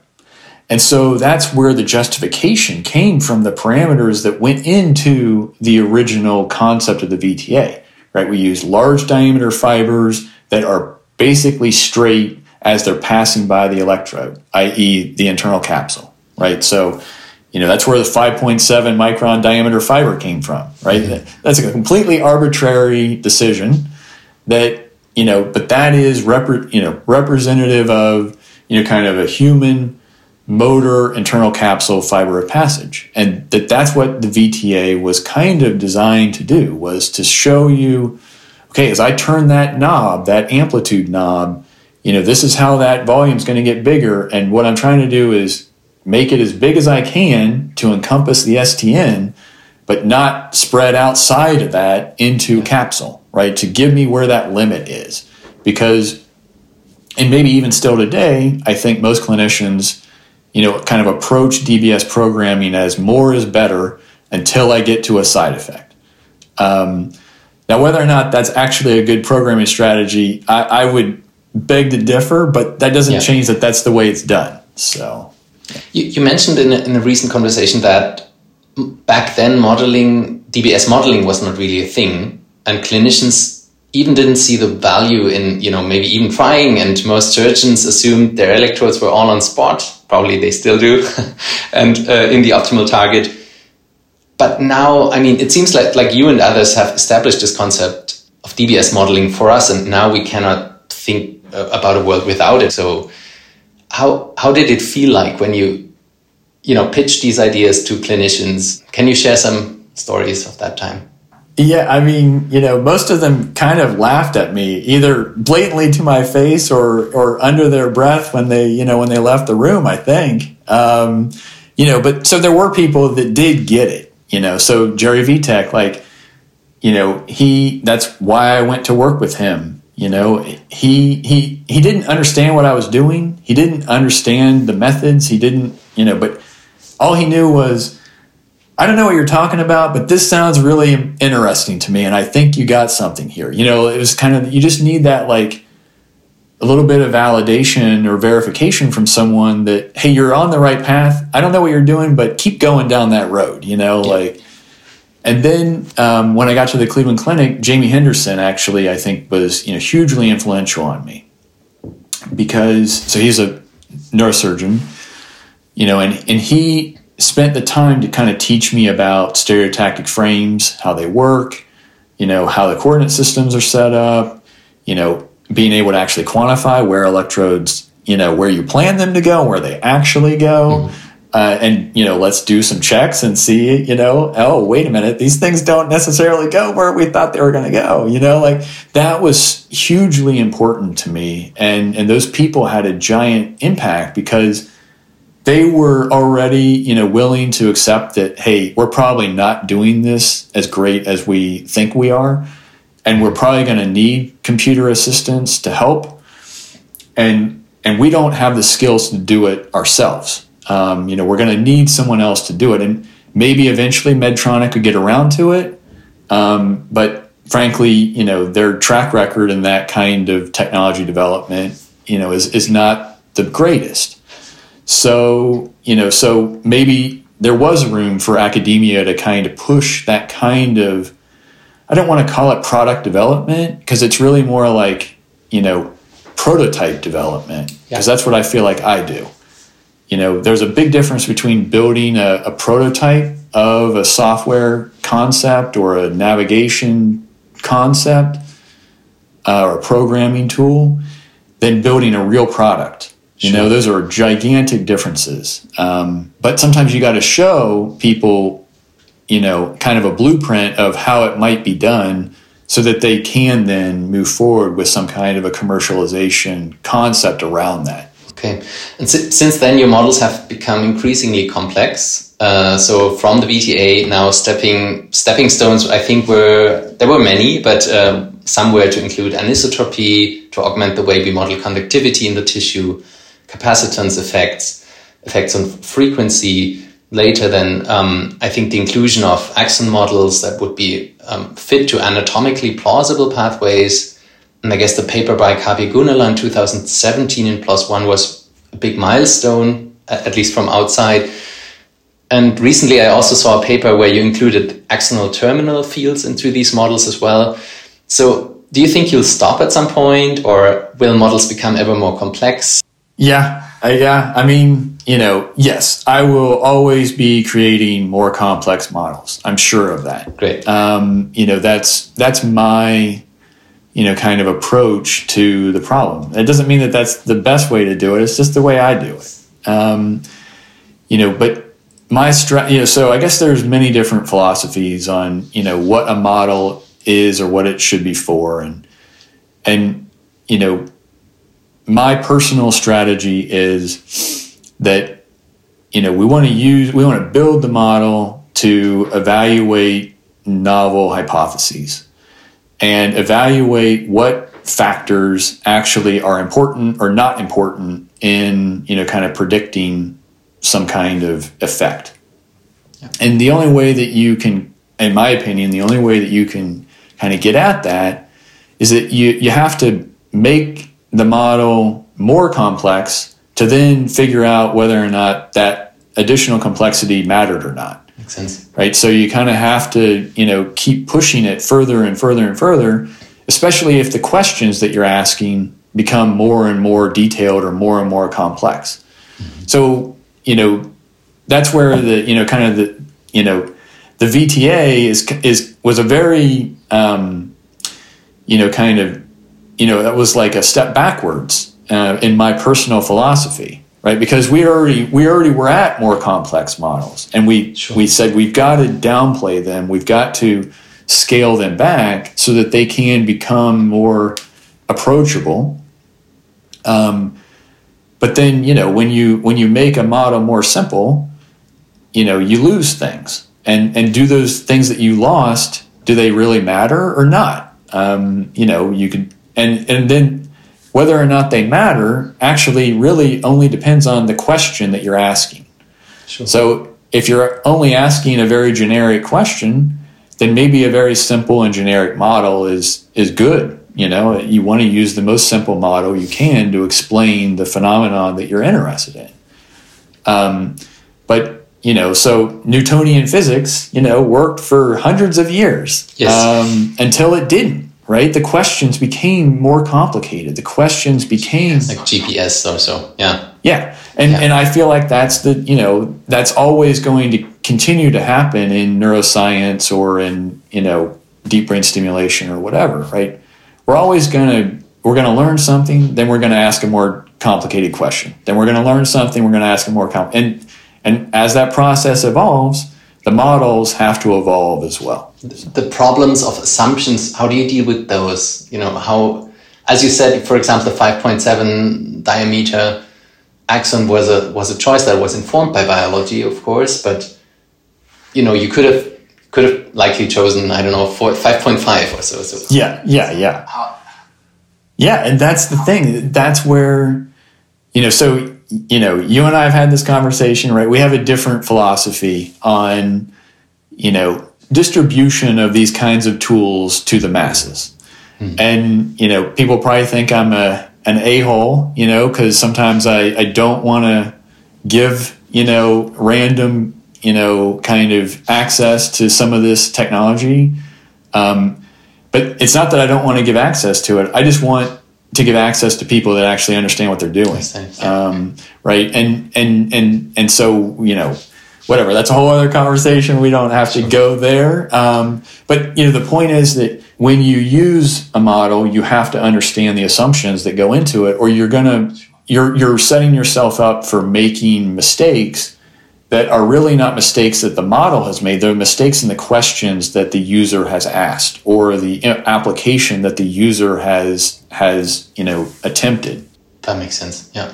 And so that's where the justification came from the parameters that went into the original concept of the VTA, right? We use large diameter fibers that are basically straight as they're passing by the electrode, i.e., the internal capsule, right? So, you know, that's where the 5.7 micron diameter fiber came from, right? Mm-hmm. That's a completely arbitrary decision that, you know, but that is, rep- you know, representative of, you know, kind of a human motor internal capsule fiber of passage. And that that's what the VTA was kind of designed to do was to show you okay as I turn that knob that amplitude knob you know this is how that volume is going to get bigger. And what I'm trying to do is make it as big as I can to encompass the STN but not spread outside of that into capsule right to give me where that limit is because and maybe even still today I think most clinicians you know, kind of approach DBS programming as more is better until I get to a side effect. Um, now, whether or not that's actually a good programming strategy, I, I would beg to differ, but that doesn't yeah. change that that's the way it's done. So, you, you mentioned in a, in a recent conversation that back then modeling DBS modeling was not really a thing, and clinicians even didn't see the value in you know maybe even trying, and most surgeons assumed their electrodes were all on spot probably they still do, and uh, in the optimal target. But now, I mean, it seems like like you and others have established this concept of DBS modeling for us, and now we cannot think uh, about a world without it. So, how how did it feel like when you, you know, pitched these ideas to clinicians? Can you share some stories of that time? Yeah, I mean, you know, most of them kind of laughed at me, either blatantly to my face or or under their breath when they, you know, when they left the room. I think, um, you know, but so there were people that did get it, you know. So Jerry Vitek, like, you know, he that's why I went to work with him. You know, he he he didn't understand what I was doing. He didn't understand the methods. He didn't, you know, but all he knew was I don't know what you're talking about, but this sounds really interesting to me. And I think you got something here. You know, it was kind of, you just need that like a little bit of validation or verification from someone that, hey, you're on the right path. I don't know what you're doing, but keep going down that road, you know, yeah. like, and then um, when I got to the Cleveland Clinic, Jamie Henderson actually, I think, was you know hugely influential on me because so he's a neurosurgeon, you know, and and he spent the time to kind of teach me about stereotactic frames, how they work, you know, how the coordinate systems are set up, you know, being able to actually quantify where electrodes, you know, where you plan them to go, where they actually go. Mm-hmm. Uh, and you know, let's do some checks and see. You know, oh wait a minute, these things don't necessarily go where we thought they were going to go. You know, like that was hugely important to me, and and those people had a giant impact because they were already, you know, willing to accept that, hey, we're probably not doing this as great as we think we are, and we're probably going to need computer assistance to help, and and we don't have the skills to do it ourselves. Um, you know, we're going to need someone else to do it, and maybe eventually Medtronic could get around to it, um, but frankly, you know, their track record in that kind of technology development, you know, is is not the greatest. So, you know, so maybe there was room for academia to kind of push that kind of, I don't want to call it product development because it's really more like, you know, prototype development because Yeah. that's what I feel like I do. You know, there's a big difference between building a, a prototype of a software concept or a navigation concept uh, or a programming tool than building a real product. You know, those are gigantic differences. Um, but sometimes you got to show people, you know, kind of a blueprint of how it might be done so that they can then move forward with some kind of a commercialization concept around that. Okay. And si- since then, your models have become increasingly complex. Uh, so from the VTA, now stepping stepping stones, I think were there were many, but um, some were to include anisotropy to augment the way we model conductivity in the tissue, capacitance effects, effects on frequency. Later, than um, I think the inclusion of axon models that would be um, fit to anatomically plausible pathways and I guess the paper by Kavi Gunala in 2017 in PLoS One was a big milestone, at least from outside. And recently, I also saw a paper where you included axonal terminal fields into these models as well. So, do you think you'll stop at some point, or will models become ever more complex? Yeah, I, yeah. I mean, you know, yes, I will always be creating more complex models. I'm sure of that. Great. Um, you know, that's that's my you know kind of approach to the problem. It doesn't mean that that's the best way to do it. It's just the way I do it. Um, you know, but my stra- you know, so I guess there's many different philosophies on you know what a model is or what it should be for, and and you know my personal strategy is that you know we want to use we want to build the model to evaluate novel hypotheses and evaluate what factors actually are important or not important in you know kind of predicting some kind of effect. And the only way that you can in my opinion the only way that you can kind of get at that is that you you have to make the model more complex to then figure out whether or not that additional complexity mattered or not. Makes sense. right? So you kind of have to you know keep pushing it further and further and further especially if the questions that you're asking become more and more detailed or more and more complex. So you know that's where the you know kind of the you know the VTA is is was a very um, you know kind of you know that was like a step backwards uh, in my personal philosophy right? Because we already we already were at more complex models and we Sure. we said we've got to downplay them we've got to scale them back so that they can become more approachable. Um, but then you know when you when you make a model more simple you know you lose things. And and do those things that you lost do they really matter or not? Um, you know you could and and then whether or not they matter actually really only depends on the question that you're asking Sure. so if you're only asking a very generic question then maybe a very simple and generic model is is good you know you want to use the most simple model you can to explain the phenomenon that you're interested in um, but you know so newtonian physics you know worked for hundreds of years Yes. um, until it didn't right the questions became more complicated the questions became like GPS or so. Yeah. yeah. And Yeah. and I feel like that's the you know, that's always going to continue to happen in neuroscience or in, you know, deep brain stimulation or whatever, right? We're always gonna we're gonna learn something, then we're gonna ask a more complicated question. Then we're gonna learn something, we're gonna ask a more com and and as that process evolves, the models have to evolve as well. the problems of assumptions how do you deal with those you know how as you said for example the 5.7 diameter axon was a was a choice that was informed by biology of course but you know you could have could have likely chosen i don't know 4, 5.5 or so so Yeah, yeah, yeah. Yeah, and that's the thing. That's where, you know, so, you know, you and I have had this conversation, right? We have a different philosophy on, you know, distribution of these kinds of tools to the masses. And, you know, people probably think I'm a, an a hole, you know, because sometimes I, I don't want to give you know random you know kind of access to some of this technology. Um, but it's not that I don't want to give access to it. I just want to give access to people that actually understand what they're doing. Um, right. And, and, and, and so, you know, whatever, that's a whole other conversation. We don't have to go there. Um, but, you know, the point is that when you use a model, you have to understand the assumptions that go into it, or you're going to, you're, you're setting yourself up for making mistakes that are really not mistakes that the model has made. They're mistakes in the questions that the user has asked or the application that the user has has you know attempted. That makes sense. Yeah.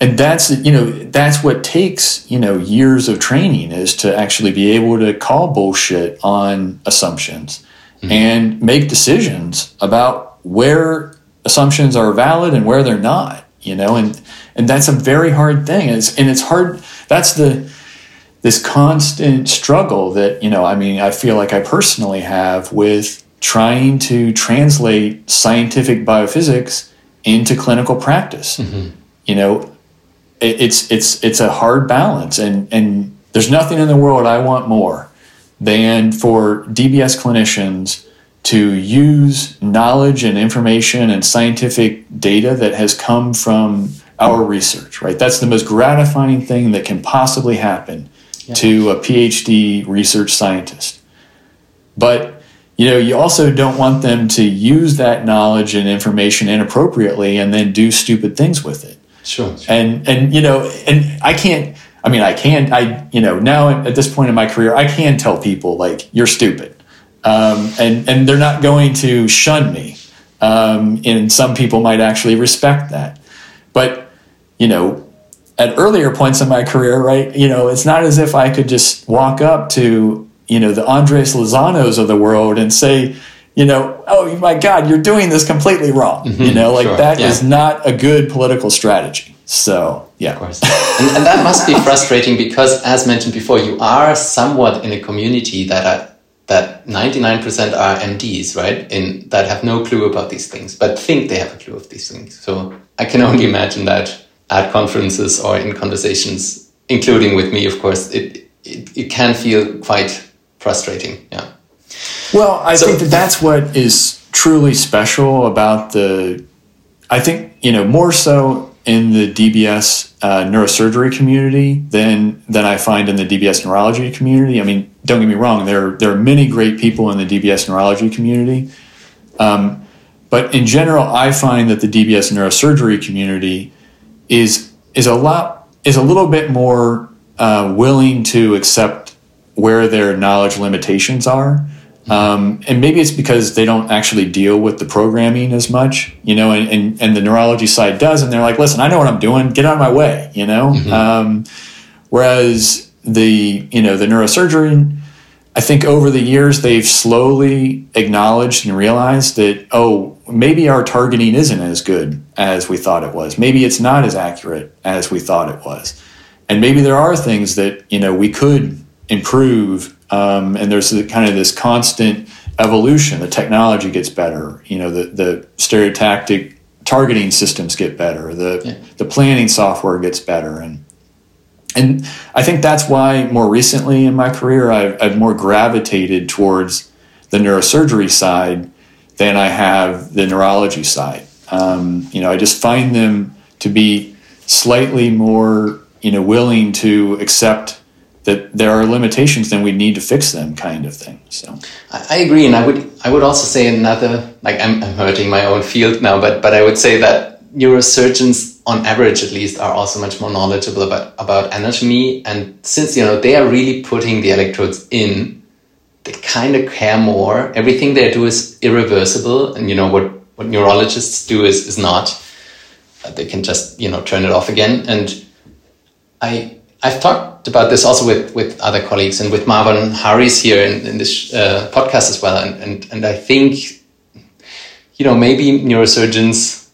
And that's you know that's what takes you know years of training is to actually be able to call bullshit on assumptions mm-hmm. and make decisions about where assumptions are valid and where they're not. You know, and and that's a very hard thing. And it's, and it's hard. That's the this constant struggle that you know. I mean, I feel like I personally have with trying to translate scientific biophysics into clinical practice. Mm-hmm. You know, it, it's it's it's a hard balance, and and there's nothing in the world I want more than for DBS clinicians to use knowledge and information and scientific data that has come from our research, right? That's the most gratifying thing that can possibly happen yeah. to a PhD research scientist. But you know, you also don't want them to use that knowledge and information inappropriately and then do stupid things with it. Sure. sure. And and you know, and I can't I mean, I can I you know, now at this point in my career, I can tell people like you're stupid. Um, and and they're not going to shun me. Um, and some people might actually respect that. But you know, at earlier points in my career, right? You know, it's not as if I could just walk up to, you know, the Andres Lozanos of the world and say, you know, oh my God, you're doing this completely wrong. Mm-hmm, you know, like sure, that yeah. is not a good political strategy. So, yeah. Of course. and, and, that must be frustrating because, as mentioned before, you are somewhat in a community that are, that 99% are MDs, right? In that have no clue about these things, but think they have a clue of these things. So I can only imagine that at conferences or in conversations, including with me, of course, it, it, it can feel quite frustrating. Yeah. Well, I so, think that that's what is truly special about the, I think, you know, more so in the DBS uh, neurosurgery community than than I find in the DBS neurology community. I mean, don't get me wrong, there there are many great people in the DBS neurology community, um, but in general, I find that the DBS neurosurgery community is is a lot is a little bit more uh, willing to accept where their knowledge limitations are. Um, and maybe it's because they don't actually deal with the programming as much, you know, and, and, and, the neurology side does. And they're like, listen, I know what I'm doing. Get out of my way, you know? Mm-hmm. Um, whereas the, you know, the neurosurgeon, I think over the years, they've slowly acknowledged and realized that, oh, maybe our targeting isn't as good as we thought it was. Maybe it's not as accurate as we thought it was. And maybe there are things that, you know, we could improve. Um, and there's kind of this constant evolution. The technology gets better. You know, the, the stereotactic targeting systems get better. The, yeah. the planning software gets better. And, and I think that's why more recently in my career, I've, I've more gravitated towards the neurosurgery side than I have the neurology side. Um, you know, I just find them to be slightly more, you know, willing to accept that there are limitations, then we need to fix them, kind of thing. So, I agree, and I would, I would also say another, like I'm, I'm hurting my own field now, but but I would say that neurosurgeons, on average at least, are also much more knowledgeable about about anatomy, and since you know they are really putting the electrodes in they kind of care more. Everything they do is irreversible, and you know what what neurologists do is is not. They can just you know turn it off again. And I I've talked about this also with with other colleagues and with Marwan Hariz here in, in this uh, podcast as well. And, and and I think you know maybe neurosurgeons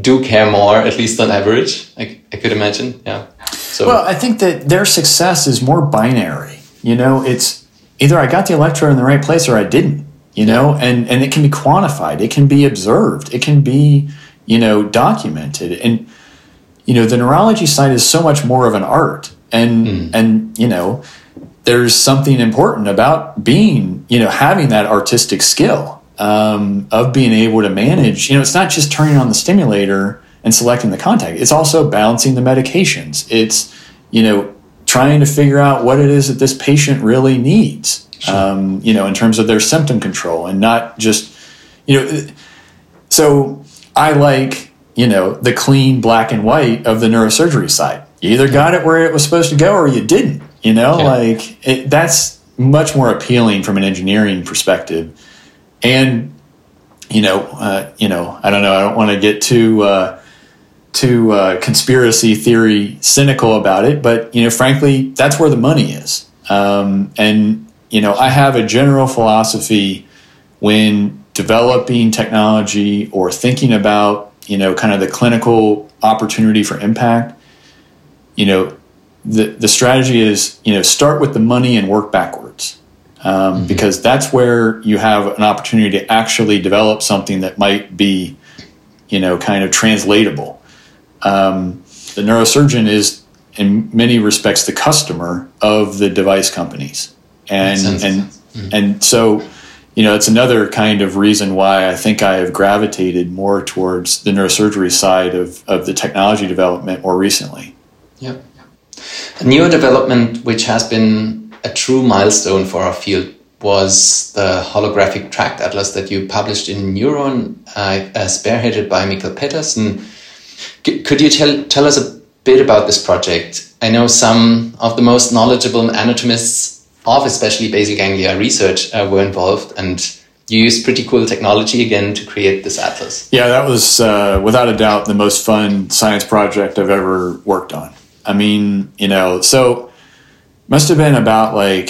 do care more, at least on average. I, I could imagine. Yeah. So well, I think that their success is more binary. You know, it's either I got the electrode in the right place or I didn't, you know, and, and it can be quantified, it can be observed, it can be, you know, documented. And, you know, the neurology side is so much more of an art. And, mm. and, you know, there's something important about being, you know, having that artistic skill um, of being able to manage. You know, it's not just turning on the stimulator and selecting the contact. It's also balancing the medications. It's, you know, trying to figure out what it is that this patient really needs, sure. um, you know, in terms of their symptom control and not just, you know, so I like, you know, the clean black and white of the neurosurgery side. You either got it where it was supposed to go or you didn't, you know, yeah. like it, that's much more appealing from an engineering perspective. And, you know, uh, you know, I don't know, I don't want to get too, uh, too uh, conspiracy theory cynical about it, but you know, frankly, that's where the money is. Um, and you know, I have a general philosophy when developing technology or thinking about you know kind of the clinical opportunity for impact. You know, the the strategy is you know start with the money and work backwards. Um, mm-hmm. Because that's where you have an opportunity to actually develop something that might be, you know, kind of translatable um, the neurosurgeon is in many respects the customer of the device companies and and mm-hmm. and so you know it's another kind of reason why I think I have gravitated more towards the neurosurgery side of, of the technology development more recently. Yeah. A new development which has been a true milestone for our field was the holographic tract atlas that you published in Neuron, uh, spearheaded by Mikkel Petersen could you tell, tell us a bit about this project? I know some of the most knowledgeable anatomists of especially basal ganglia research uh, were involved, and you used pretty cool technology again to create this atlas. Yeah, that was uh, without a doubt the most fun science project I've ever worked on. I mean, you know, so must have been about like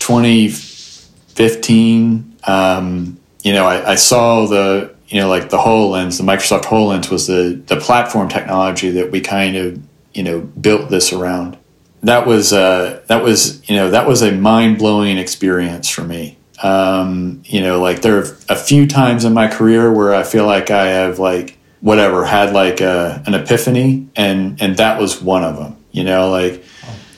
2015. Um, you know, I, I saw the you know, like the HoloLens, the Microsoft HoloLens was the, the platform technology that we kind of, you know, built this around. That was, uh, that was, you know, that was a mind blowing experience for me. Um, you know, like there are a few times in my career where I feel like I have like, whatever, had like a, an epiphany and, and that was one of them, you know, like,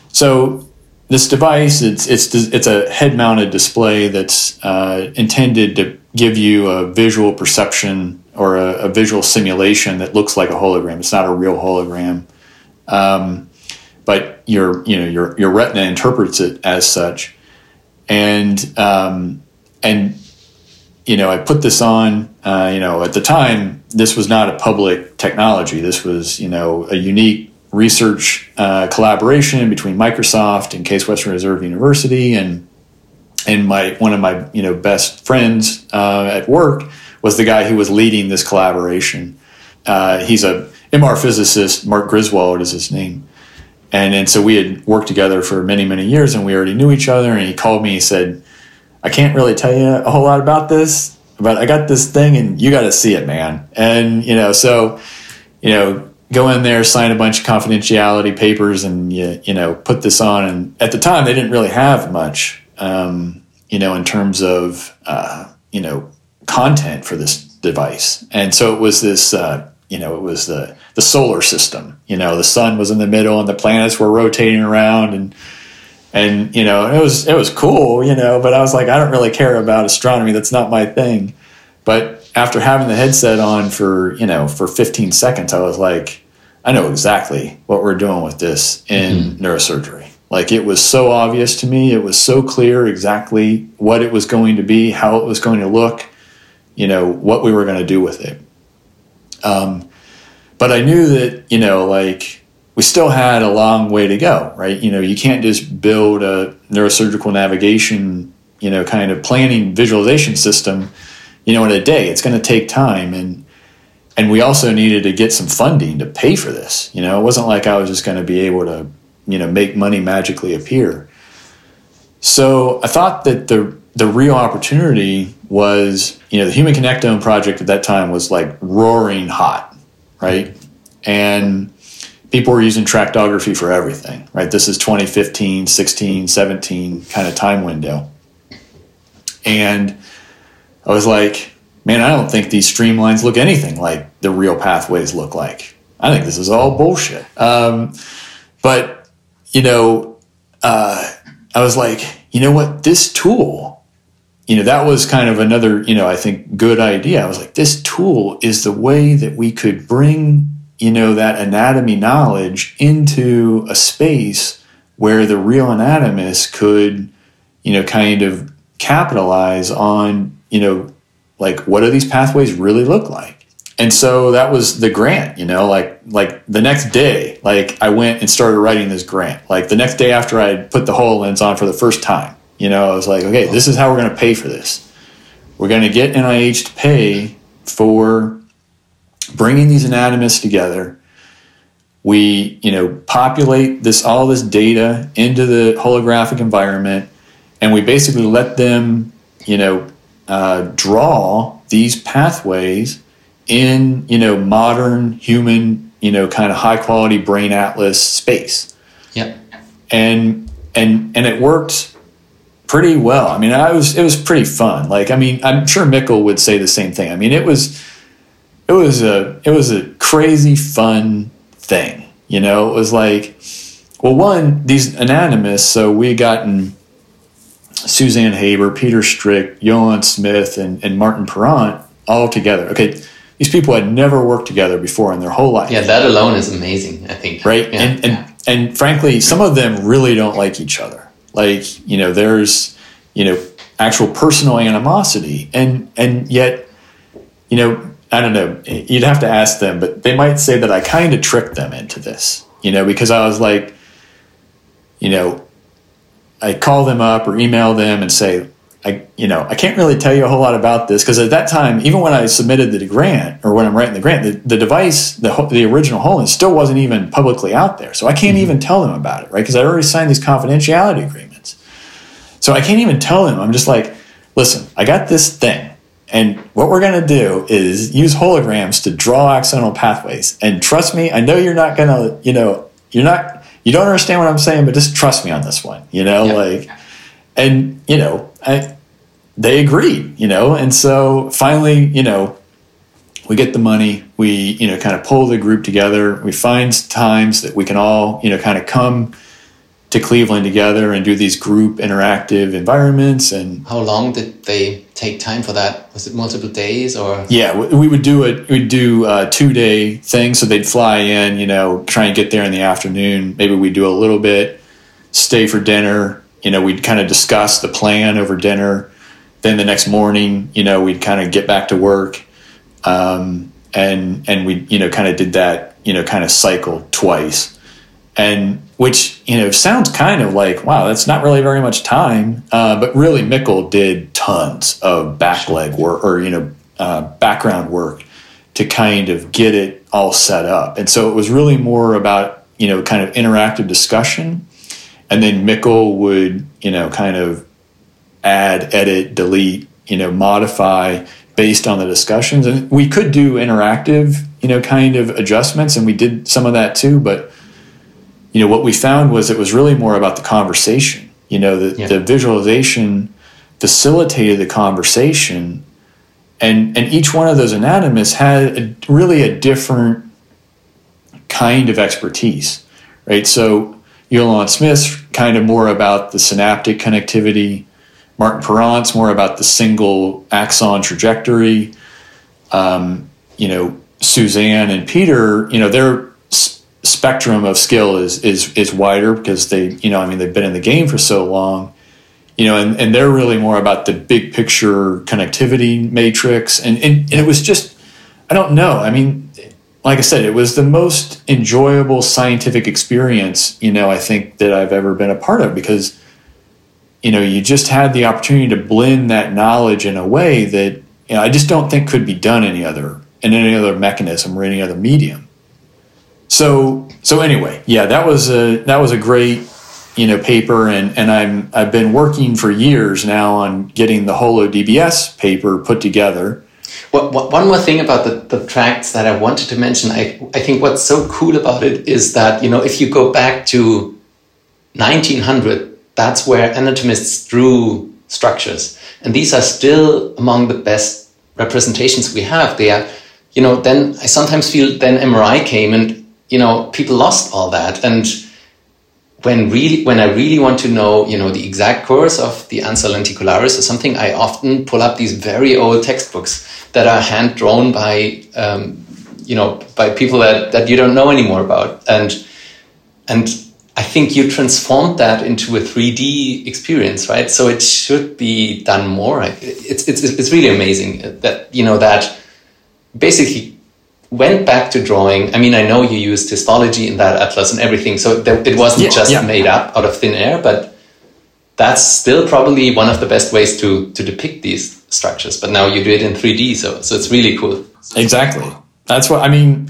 so this device, it's, it's, it's a head mounted display that's, uh, intended to give you a visual perception or a, a, visual simulation that looks like a hologram. It's not a real hologram, um, but your you know your your retina interprets it as such, and um, and you know I put this on. Uh, you know at the time this was not a public technology. This was you know a unique research uh, collaboration between Microsoft and Case Western Reserve University and and my one of my you know best friends uh, at work was the guy who was leading this collaboration. Uh, he's a MR physicist. Mark Griswold is his name, and and so we had worked together for many many years, and we already knew each other. And he called me. He said, "I can't really tell you a whole lot about this, but I got this thing, and you got to see it, man." And you know, so you know. Go in there, sign a bunch of confidentiality papers, and you, you know put this on. And at the time, they didn't really have much um, you know, in terms of, uh, you know, content for this device. And so it was this, uh, you know, it was the, the solar system, you know, the sun was in the middle and the planets were rotating around and, and, you know, it was, it was cool, you know, but I was like, I don't really care about astronomy. That's not my thing. But after having the headset on for, you know, for 15 seconds, I was like, I know exactly what we're doing with this in mm-hmm. neurosurgery. Like it was so obvious to me. It was so clear exactly what it was going to be, how it was going to look, you know, what we were going to do with it. Um, but I knew that, you know, like we still had a long way to go, right? You know, you can't just build a neurosurgical navigation, you know, kind of planning visualization system, you know, in a day. It's going to take time. And, and we also needed to get some funding to pay for this. You know, it wasn't like I was just going to be able to you know make money magically appear. So I thought that the the real opportunity was you know the Human Connectome project at that time was like roaring hot, right? And people were using tractography for everything, right? This is 2015, 16, 17 kind of time window. And I was like, man, I don't think these streamlines look anything like the real pathways look like. I think this is all bullshit. Um, but you know, uh, I was like, you know what, this tool, you know, that was kind of another, you know, I think good idea. I was like, this tool is the way that we could bring, you know, that anatomy knowledge into a space where the real anatomist could, you know, kind of capitalize on, you know, like what do these pathways really look like? And so that was the grant, you know, like like the next day, like I went and started writing this grant. Like the next day after I put the HoloLens on for the first time, you know, I was like, okay, this is how we're going to pay for this. We're going to get NIH to pay for bringing these anatomists together. We, you know, populate this all this data into the holographic environment, and we basically let them, you know, uh, draw these pathways in you know modern human you know kind of high quality brain atlas space yeah and and and it worked pretty well i mean i was it was pretty fun like i mean i'm sure Mikkel would say the same thing i mean it was it was a it was a crazy fun thing you know it was like well one these anatomists so we had gotten suzanne haber peter strick yoland smith and, and martin parent all together okay these people had never worked together before in their whole life. Yeah, that alone is amazing, I think. Right? Yeah, and and, and frankly, some of them really don't like each other. Like, you know, there's, you know, actual personal animosity. And and yet, you know, I don't know, you'd have to ask them, but they might say that I kind of tricked them into this, you know, because I was like, you know, I call them up or email them and say, I, you know, I can't really tell you a whole lot about this because at that time, even when I submitted the grant or when I'm writing the grant, the, the device, the, the original HoloLens still wasn't even publicly out there. So I can't mm-hmm. even tell them about it, right? Because I already signed these confidentiality agreements. So I can't even tell them. I'm just like, listen, I got this thing. And what we're going to do is use holograms to draw axonal pathways. And trust me, I know you're not going to, you know, you're not, you don't understand what I'm saying, but just trust me on this one, you know, yeah. like, and, you know, I, they agreed, you know, and so finally, you know, we get the money, we, you know, kind of pull the group together, we find times that we can all, you know, kind of come to Cleveland together and do these group interactive environments and how long did they take time for that? Was it multiple days or? Yeah we would do it we'd do a two day thing. So they'd fly in you know try and get there in the afternoon. Maybe we'd do a little bit stay for dinner. You know we'd kind of discuss the plan over dinner then the next morning, you know, we'd kind of get back to work, um, and and we you know kind of did that you know kind of cycle twice, and which you know sounds kind of like wow that's not really very much time, uh, but really Mikkel did tons of backleg work or you know uh, background work to kind of get it all set up, and so it was really more about you know kind of interactive discussion, and then Mikkel would you know kind of add, edit, delete, you know, modify based on the discussions. And we could do interactive, you know, kind of adjustments, and we did some of that too. But you know, what we found was it was really more about the conversation. You know, the, yeah. the visualization facilitated the conversation, and and each one of those anatomists had a, really a different kind of expertise, right? So Yoland Smith's kind of more about the synaptic connectivity Martin Parent's more about the single axon trajectory. Um, you know, Suzanne and Peter, you know, their s- spectrum of skill is is is wider because they, you know, I mean, they've been in the game for so long. You know, and, and they're really more about the big picture connectivity matrix. And, and, and it was just, I don't know. I mean, like I said, it was the most enjoyable scientific experience, you know, I think that I've ever been a part of because you know, you just had the opportunity to blend that knowledge in a way that you know, I just don't think could be done any other in any other mechanism or any other medium. So so anyway, yeah, that was a that was a great you know paper and and I'm I've been working for years now on getting the Holo DBS paper put together. What, one more thing about the, the tracts that I wanted to mention, I, I think what's so cool about it is that, you know, if you go back to 1900, that's where anatomists drew structures. And these are still among the best representations we have. They are you know, then I sometimes feel then MRI came and, you know, people lost all that. And when really, when I really want to know, you know, the exact course of the ansa lenticularis or something, I often pull up these very old textbooks that are hand drawn by, um, you know, by people that, that you don't know anymore about. And, and I think you transformed that into a 3D experience, right? So it should be done more. It's, it's, it's really amazing that, you know, that basically went back to drawing. I mean, I know you used histology in that atlas and everything, so it wasn't yeah, just yeah. made up out of thin air, but that's still probably one of the best ways to, to depict these structures. But now you do it in 3D, so, so it's really cool. Exactly. That's what I mean.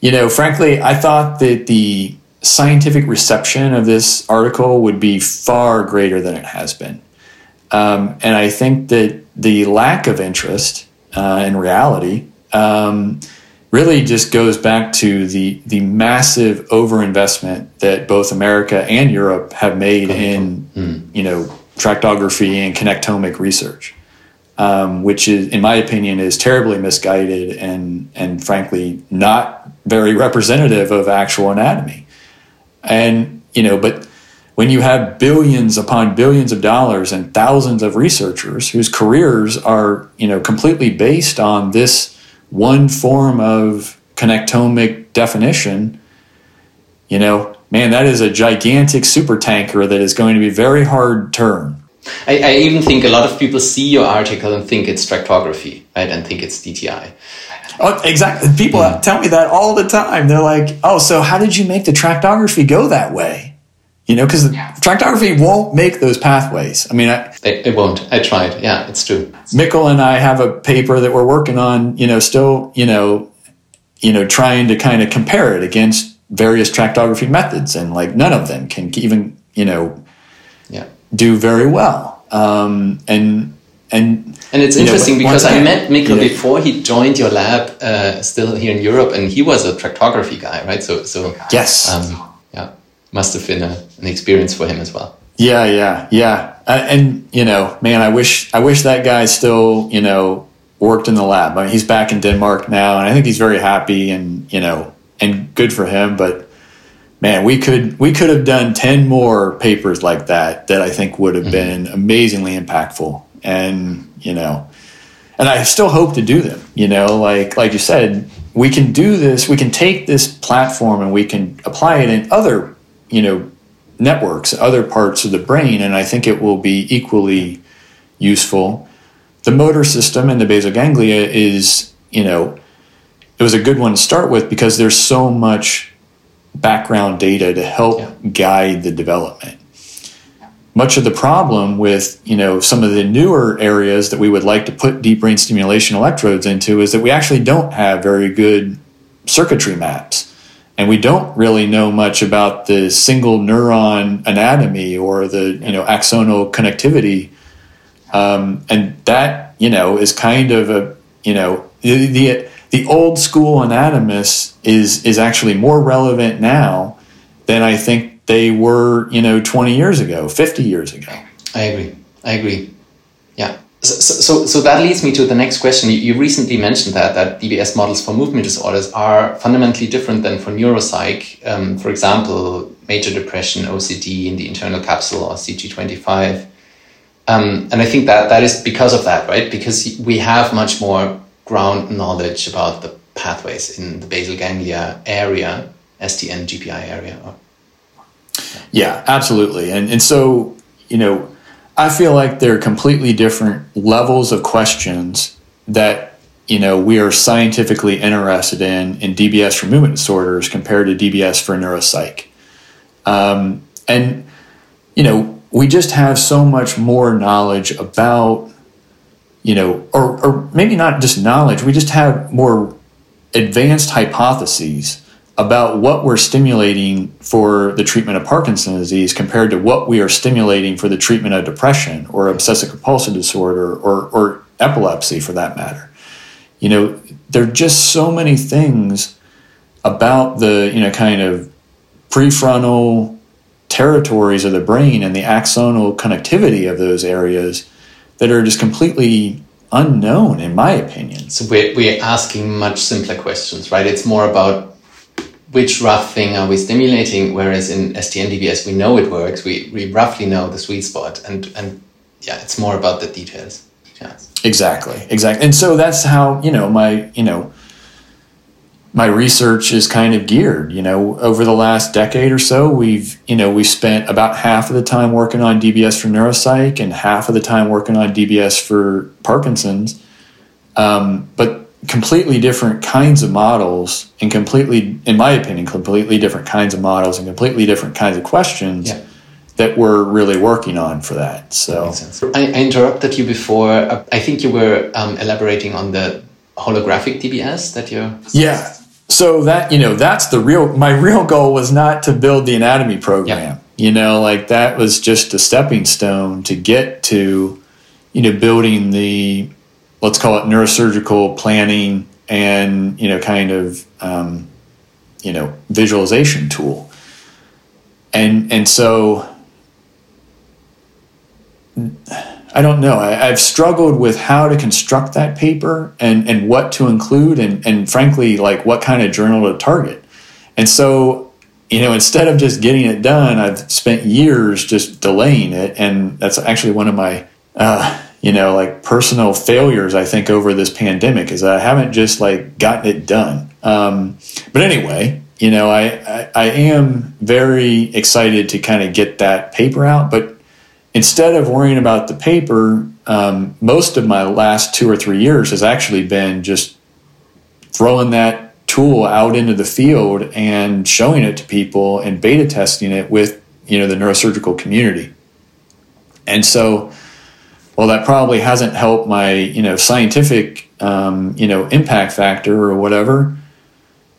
You know, frankly, I thought that the scientific reception of this article would be far greater than it has been. Um, and I think that the lack of interest uh, in reality um, really just goes back to the, the massive overinvestment that both America and Europe have made in, mm. you know, tractography and connectomic research. Um, which is, in my opinion, is terribly misguided and and frankly not very representative of actual anatomy. And, you know, but when you have billions upon billions of dollars and thousands of researchers whose careers are, you know, completely based on this one form of connectomic definition, you know, man, that is a gigantic super tanker that is going to be very hard turn. I, I, even think a lot of people see your article and think it's tractography, right? And think it's DTI. Oh, exactly. People mm. tell me that all the time. They're like, "Oh, so how did you make the tractography go that way?" You know, because yeah. tractography won't make those pathways. I mean, I, it, it, won't. I tried. Yeah, it's true. Mikkel and I have a paper that we're working on. You know, still, you know, you know, trying to kind of compare it against various tractography methods, and like none of them can even, you know, yeah. do very well. Um, and and and it's interesting know, because I met Mikkel before he joined your lab, uh, still here in Europe, and he was a tractography guy, right? So, so yes, um, yeah, must have been a, an experience for him as well. Yeah, yeah, yeah, uh, and you know, man, I wish I wish that guy still, you know, worked in the lab. I mean, he's back in Denmark now, and I think he's very happy, and you know, and good for him. But man, we could we could have done ten more papers like that that I think would have mm-hmm. been amazingly impactful and you know? And i still hope to do them you know? Like like you said we can do this we can take this platform and we can apply it in other you know networks other parts of the brain and i think it will be equally useful. The motor system and the basal ganglia is you know it was a good one to start with because there's so much background data to help yeah. guide the development much of the problem with you know some of the newer areas that we would like to put deep brain stimulation electrodes into is that we actually don't have very good circuitry maps. And we don't really know much about the single neuron anatomy or the you know axonal connectivity. Um, and that you know is kind of a you know the, the the old school anatomist is is actually more relevant now than I think they were, you know, 20 years ago, 50 years ago. I agree. I agree. Yeah. So, so, so that leads me to the next question. You, you recently mentioned that that DBS models for movement disorders are fundamentally different than for neuropsych. Um, for example, major depression, OCD in the internal capsule, or CG25. Um, and I think that that is because of that, right? Because we have much more ground knowledge about the pathways in the basal ganglia area, STN GPI area, or yeah, absolutely. And and so, you know, I feel like there are completely different levels of questions that, you know, we are scientifically interested in in DBS for movement disorders compared to DBS for neuropsych. Um, and, you know, we just have so much more knowledge about, you know, or, or maybe not just knowledge, we just have more advanced hypotheses about what we're stimulating for the treatment of Parkinson's disease compared to what we are stimulating for the treatment of depression or obsessive compulsive disorder or, or epilepsy for that matter. You know, there are just so many things about the, you know, kind of prefrontal territories of the brain and the axonal connectivity of those areas that are just completely unknown, in my opinion. So we're, we're asking much simpler questions, right? It's more about which rough thing are we stimulating, whereas in STN-DBS we know it works, we, we roughly know the sweet spot, and, and yeah, it's more about the details. Yes. Exactly, exactly. And so that's how, you know, my, you know, my research is kind of geared. You know, over the last decade or so, we've you know we've spent about half of the time working on DBS for neuropsych and half of the time working on DBS for Parkinson's. Um, but completely different kinds of models and completely, in my opinion, completely different kinds of models and completely different kinds of questions. Yeah. That we're really working on for that. So I, I interrupted you before. I think you were um, elaborating on the holographic DBS that you're. Yeah, so that you know that's the real my real goal was not to build the anatomy program yeah. you know like that was just a stepping stone to get to you know building the let's call it neurosurgical planning and you know kind of um, you know visualization tool and and so I don't know. I, have struggled with how to construct that paper and, and what to include and, and frankly, like what kind of journal to target. And so, you know, instead of just getting it done, I've spent years just delaying it. And that's actually one of my, uh, you know, like personal failures, I think, over this pandemic is I haven't just like gotten it done. Um, but anyway, you know, I, I, I am very excited to kind of get that paper out. But instead of worrying about the paper, um, most of my last two or three years has actually been just throwing that tool out into the field and showing it to people and beta testing it with you know the neurosurgical community. And so, well, that probably hasn't helped my you know scientific um, you know impact factor or whatever.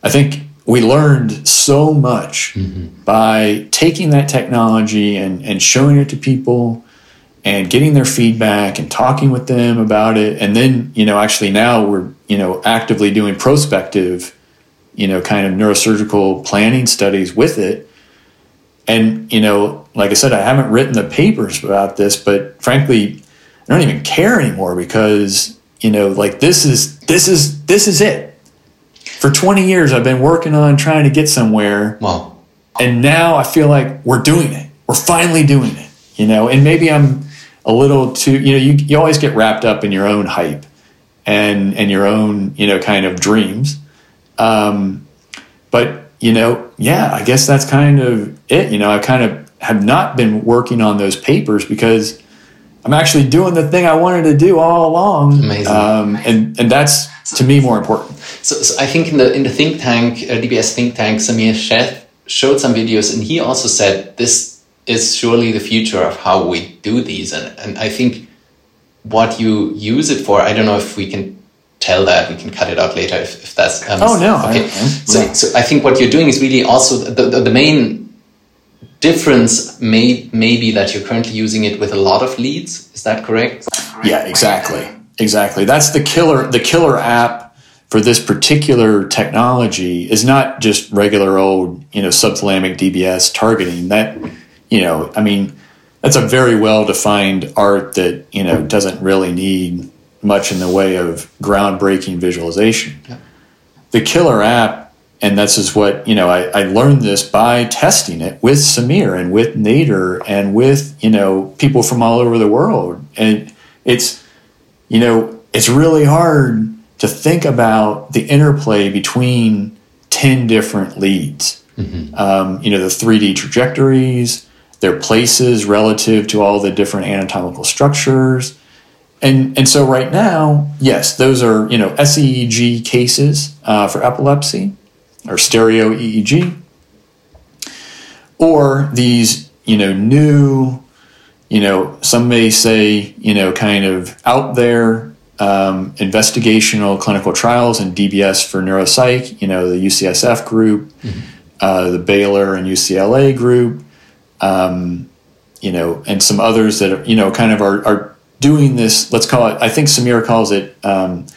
I think we learned so much mm-hmm. by taking that technology and, and showing it to people and getting their feedback and talking with them about it and then you know actually now we're you know actively doing prospective you know kind of neurosurgical planning studies with it and you know like i said i haven't written the papers about this but frankly i don't even care anymore because you know like this is this is this is it for 20 years I've been working on trying to get somewhere. Wow. And now I feel like we're doing it. We're finally doing it. You know, and maybe I'm a little too, you know, you, you always get wrapped up in your own hype and and your own, you know, kind of dreams. Um, but you know, yeah, I guess that's kind of it. You know, I kind of have not been working on those papers because I'm actually doing the thing I wanted to do all along. Amazing. Um, and and that's to me more important. So, so, I think in the in the think tank, uh, DBS think tank, Samir Sheth showed some videos, and he also said this is surely the future of how we do these. And and I think what you use it for, I don't know if we can tell that. We can cut it out later if, if that's. Um, oh no! Okay. I, so, so I think what you're doing is really also the, the, the main difference may maybe that you're currently using it with a lot of leads. Is that correct? Yeah, exactly. Exactly. That's the killer the killer app for this particular technology is not just regular old, you know, subthalamic DBS targeting. That, you know, I mean, that's a very well defined art that, you know, doesn't really need much in the way of groundbreaking visualization. Yeah. The killer app, and this is what, you know, I, I learned this by testing it with Samir and with Nader and with, you know, people from all over the world. And it's, you know, it's really hard to think about the interplay between 10 different leads. Mm-hmm. Um, you know, the 3D trajectories, their places relative to all the different anatomical structures. And, and so right now, yes, those are, you know, SEEG cases uh, for epilepsy or stereo EEG. Or these, you know, new you know, some may say, you know, kind of out there um, investigational clinical trials and DBS for neuropsych, you know, the UCSF group, mm-hmm. uh, the Baylor and UCLA group, um, you know, and some others that are, you know, kind of are, are doing this, let's call it, I think Samir calls it, um,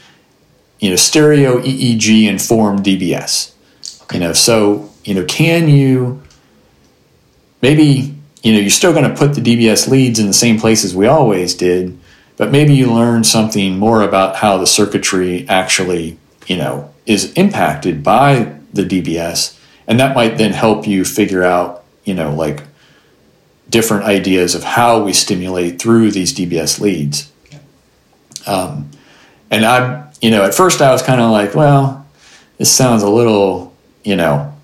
you know, stereo EEG informed DBS. You know, so, you know, can you maybe you know, you're still going to put the DBS leads in the same places we always did, but maybe you learn something more about how the circuitry actually, you know, is impacted by the DBS, and that might then help you figure out, you know, like different ideas of how we stimulate through these DBS leads. Um, and I, you know, at first I was kind of like, well, this sounds a little, you know,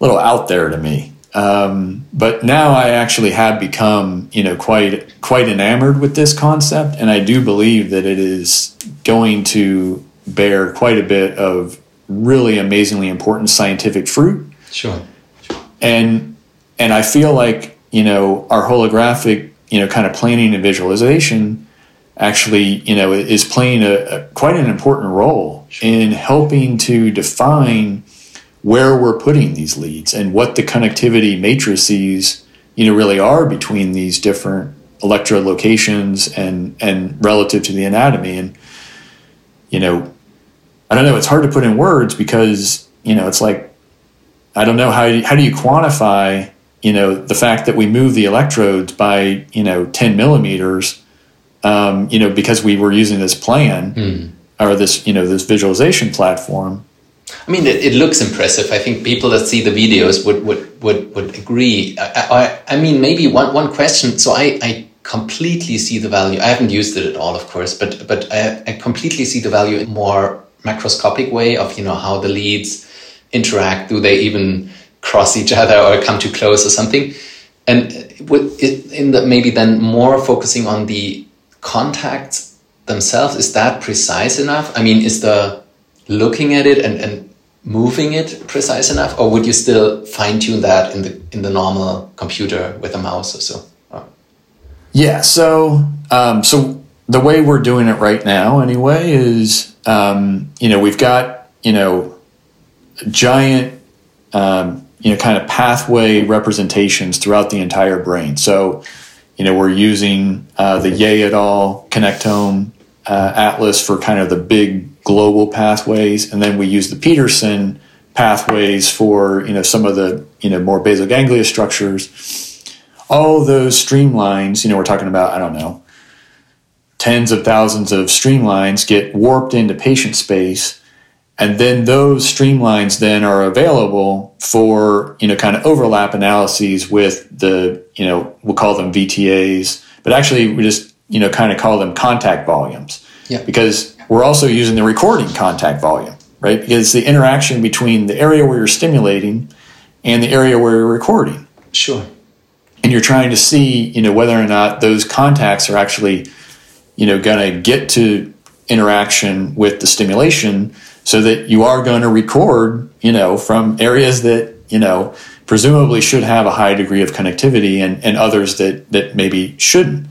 a little out there to me. Um, but now I actually have become, you know, quite quite enamored with this concept, and I do believe that it is going to bear quite a bit of really amazingly important scientific fruit. Sure. And and I feel like you know our holographic, you know, kind of planning and visualization actually, you know, is playing a, a quite an important role in helping to define where we're putting these leads and what the connectivity matrices, you know, really are between these different electrode locations and and relative to the anatomy. And you know, I don't know. It's hard to put in words because you know it's like I don't know how how do you quantify you know the fact that we move the electrodes by you know 10 millimeters um, you know, because we were using this plan mm. or this, you know, this visualization platform. I mean, it, it, looks impressive. I think people that see the videos would would would, would agree. I, I, I mean, maybe one one question. So I, I completely see the value. I haven't used it at all, of course, but but I, I completely see the value in more macroscopic way of you know how the leads interact. Do they even cross each other or come too close or something? And with in the maybe then more focusing on the contacts themselves is that precise enough i mean is the looking at it and, and moving it precise enough or would you still fine-tune that in the in the normal computer with a mouse or so yeah so um, so the way we're doing it right now anyway is um, you know we've got you know giant um, you know kind of pathway representations throughout the entire brain so you know, we're using uh, the Yeh et al. connectome uh, atlas for kind of the big global pathways, and then we use the Petersen pathways for you know some of the you know more basal ganglia structures. All those streamlines, you know, we're talking about I don't know, tens of thousands of streamlines get warped into patient space and then those streamlines then are available for you know kind of overlap analyses with the you know we'll call them VTAs, but actually we just you know kind of call them contact volumes. Yeah. Because we're also using the recording contact volume, right? Because the interaction between the area where you're stimulating and the area where you're recording. Sure. And you're trying to see, you know, whether or not those contacts are actually, you know, going to get to interaction with the stimulation so that you are going to record, you know, from areas that, you know, presumably should have a high degree of connectivity and, and others that, that maybe shouldn't.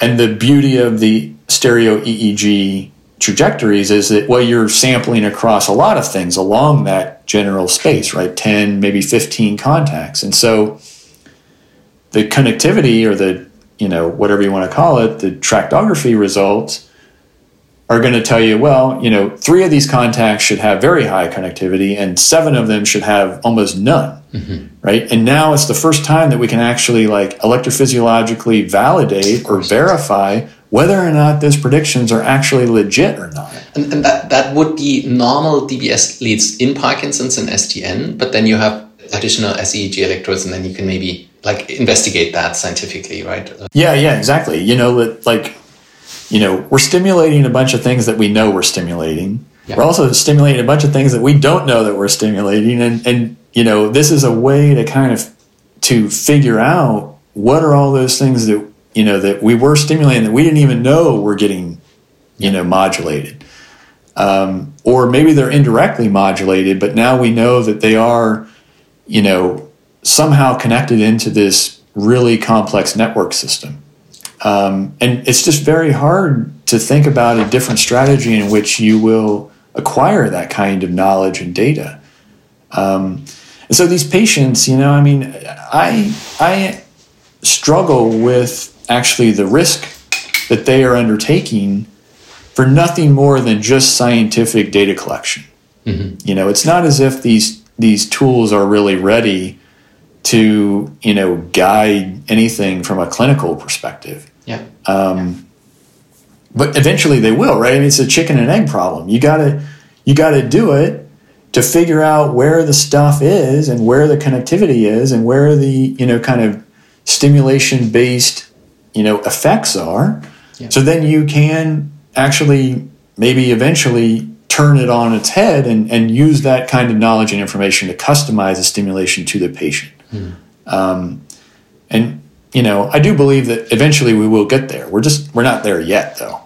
And the beauty of the stereo EEG trajectories is that, well, you're sampling across a lot of things along that general space, right? 10, maybe 15 contacts. And so the connectivity or the, you know, whatever you want to call it, the tractography results are going to tell you, well, you know, three of these contacts should have very high connectivity and seven of them should have almost none. Mm-hmm. Right. And now it's the first time that we can actually like electrophysiologically validate or verify whether or not those predictions are actually legit or not. And, and that, that would be normal DBS leads in Parkinson's and STN, but then you have additional SEEG electrodes and then you can maybe like investigate that scientifically, right? Yeah, yeah, exactly. You know, like you know, we're stimulating a bunch of things that we know we're stimulating. Yeah. We're also stimulating a bunch of things that we don't know that we're stimulating. And, and, you know, this is a way to kind of to figure out what are all those things that, you know, that we were stimulating that we didn't even know were getting, you know, modulated. Um, or maybe they're indirectly modulated, but now we know that they are, you know, somehow connected into this really complex network system. Um, and it's just very hard to think about a different strategy in which you will acquire that kind of knowledge and data. Um, and so these patients, you know, I mean, I I struggle with actually the risk that they are undertaking for nothing more than just scientific data collection. Mm-hmm. You know, it's not as if these these tools are really ready to you know guide anything from a clinical perspective. Yeah. Um, but eventually they will, right? I mean, it's a chicken and egg problem. You gotta you gotta do it to figure out where the stuff is and where the connectivity is and where the you know kind of stimulation based you know effects are. Yeah. So then you can actually maybe eventually turn it on its head and, and use that kind of knowledge and information to customize the stimulation to the patient. Mm. Um, and you know, I do believe that eventually we will get there. We're just we're not there yet, though.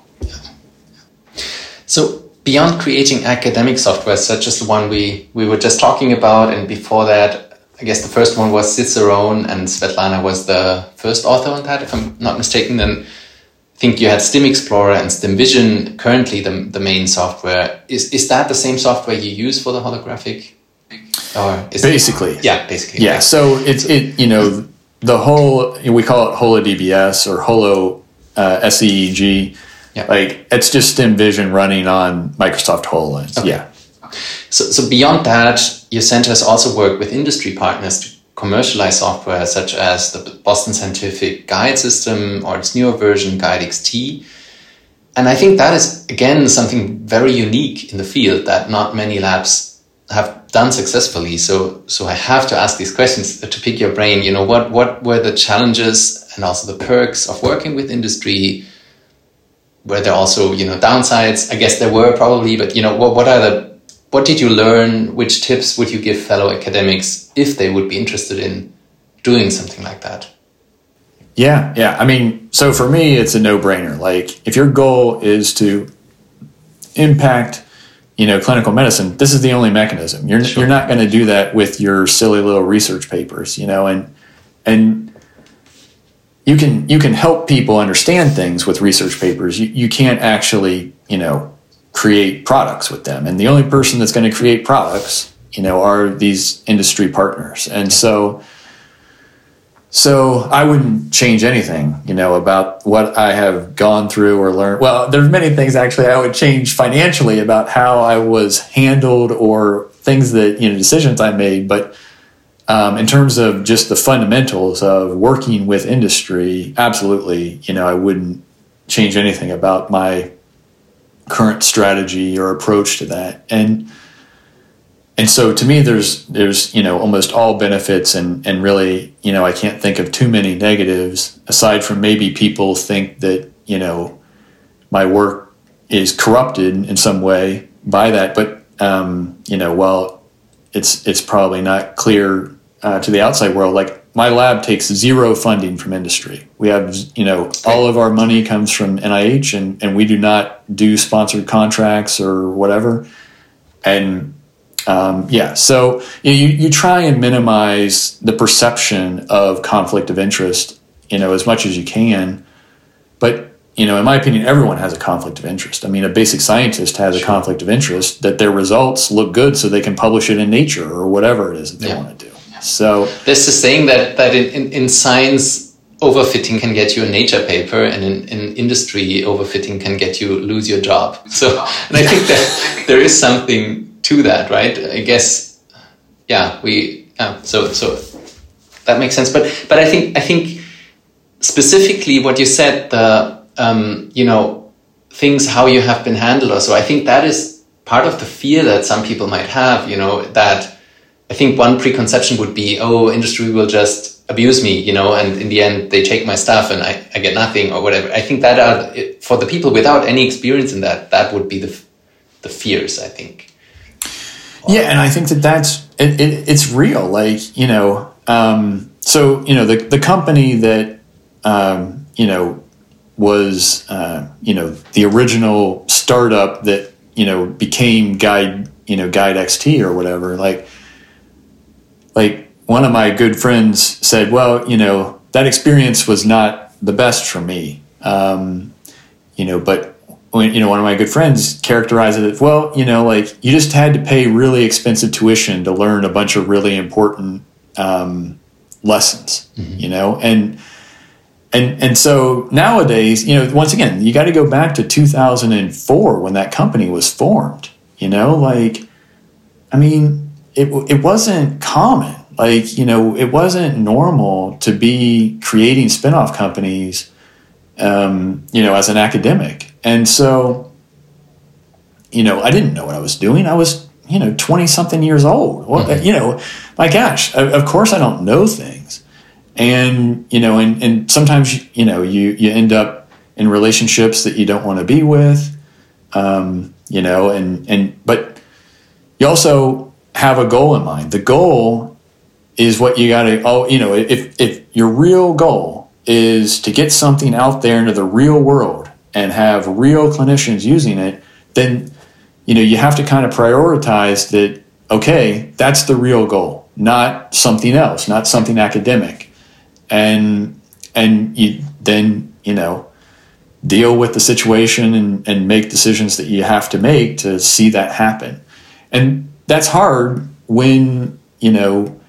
So beyond creating academic software such as the one we we were just talking about, and before that, I guess the first one was Cicerone, and Svjetlana was the first author on that, if I'm not mistaken. Then I think you had Stim Explorer and Stim Vision, currently the the main software. Is is that the same software you use for the holographic? Or basically, it, yeah, basically. Yeah, so it's it you know the whole we call it HoloDBS or Holo uh, SEEG. Yeah. Like it's just Stim Vision running on Microsoft HoloLens. Okay. Yeah. So, so beyond that, your center has also worked with industry partners to commercialize software such as the Boston Scientific Guide System or its newer version, Guide XT. And I think that is again something very unique in the field that not many labs have done successfully. So, so I have to ask these questions to pick your brain. You know, what what were the challenges and also the perks of working with industry? Were there also you know downsides? I guess there were probably, but you know, what what are the what did you learn? Which tips would you give fellow academics if they would be interested in doing something like that? Yeah, yeah. I mean, so for me, it's a no brainer. Like, if your goal is to impact you know clinical medicine this is the only mechanism you're sure. you're not going to do that with your silly little research papers you know and and you can you can help people understand things with research papers you, you can't actually you know create products with them and the only person that's going to create products you know are these industry partners and so so I wouldn't change anything, you know, about what I have gone through or learned. Well, there's many things actually I would change financially about how I was handled or things that, you know, decisions I made. But um, in terms of just the fundamentals of working with industry, absolutely, you know, I wouldn't change anything about my current strategy or approach to that. And and so to me there's there's you know almost all benefits and and really you know I can't think of too many negatives aside from maybe people think that you know my work is corrupted in some way by that but um, you know well it's it's probably not clear uh, to the outside world like my lab takes zero funding from industry we have you know all of our money comes from nih and, and we do not do sponsored contracts or whatever and um, yeah, so you, you try and minimize the perception of conflict of interest, you know, as much as you can. But you know, in my opinion, everyone has a conflict of interest. I mean, a basic scientist has a conflict of interest that their results look good, so they can publish it in Nature or whatever it is that they yeah. want to do. So there's this saying that that in, in, in science overfitting can get you a nature paper and in, in industry overfitting can get you lose your job so and i think that there is something to that, right? I guess, yeah, we, so, so that makes sense. But, but I think, I think specifically what you said, the, um, you know, things, how you have been handled or so, I think that is part of the fear that some people might have, you know, that I think one preconception would be, oh, industry will just abuse me, you know, and in the end they take my stuff and I, I get nothing or whatever. I think that are, for the people without any experience in that, that would be the, the fears, I think. Yeah, and I think that that's it, it, it's real. Like you know, um, so you know the the company that um, you know was uh, you know the original startup that you know became Guide you know Guide XT or whatever. Like like one of my good friends said, well, you know that experience was not the best for me. Um, you know, but when, you know, one of my good friends characterized it as, well, you know, like you just had to pay really expensive tuition to learn a bunch of really important um, lessons, mm-hmm. you know, and and and so nowadays, you know, once again, you got to go back to 2004 when that company was formed. You know, like, I mean, it it wasn't common. Like, you know, it wasn't normal to be creating spinoff companies, um, you know, as an academic And so, you know, I didn't know what I was doing. I was, you know, 20 something years old. Well, Mm-hmm. you know, my gosh, of, of course I don't know things. And, you know, and, and sometimes, you know, you, you end up in relationships that you don't want to be with, um, you know, and, and, but you also have a goal in mind. The goal is what you got to, oh, you know, if, if your real goal is to get something out there into the real world and have real clinicians using it, then, you know, you have to kind of prioritize that, okay, that's the real goal, not something else, not something academic. And, and you then, you know, deal with the situation and, and make decisions that you have to make to see that happen. And that's hard when, you know,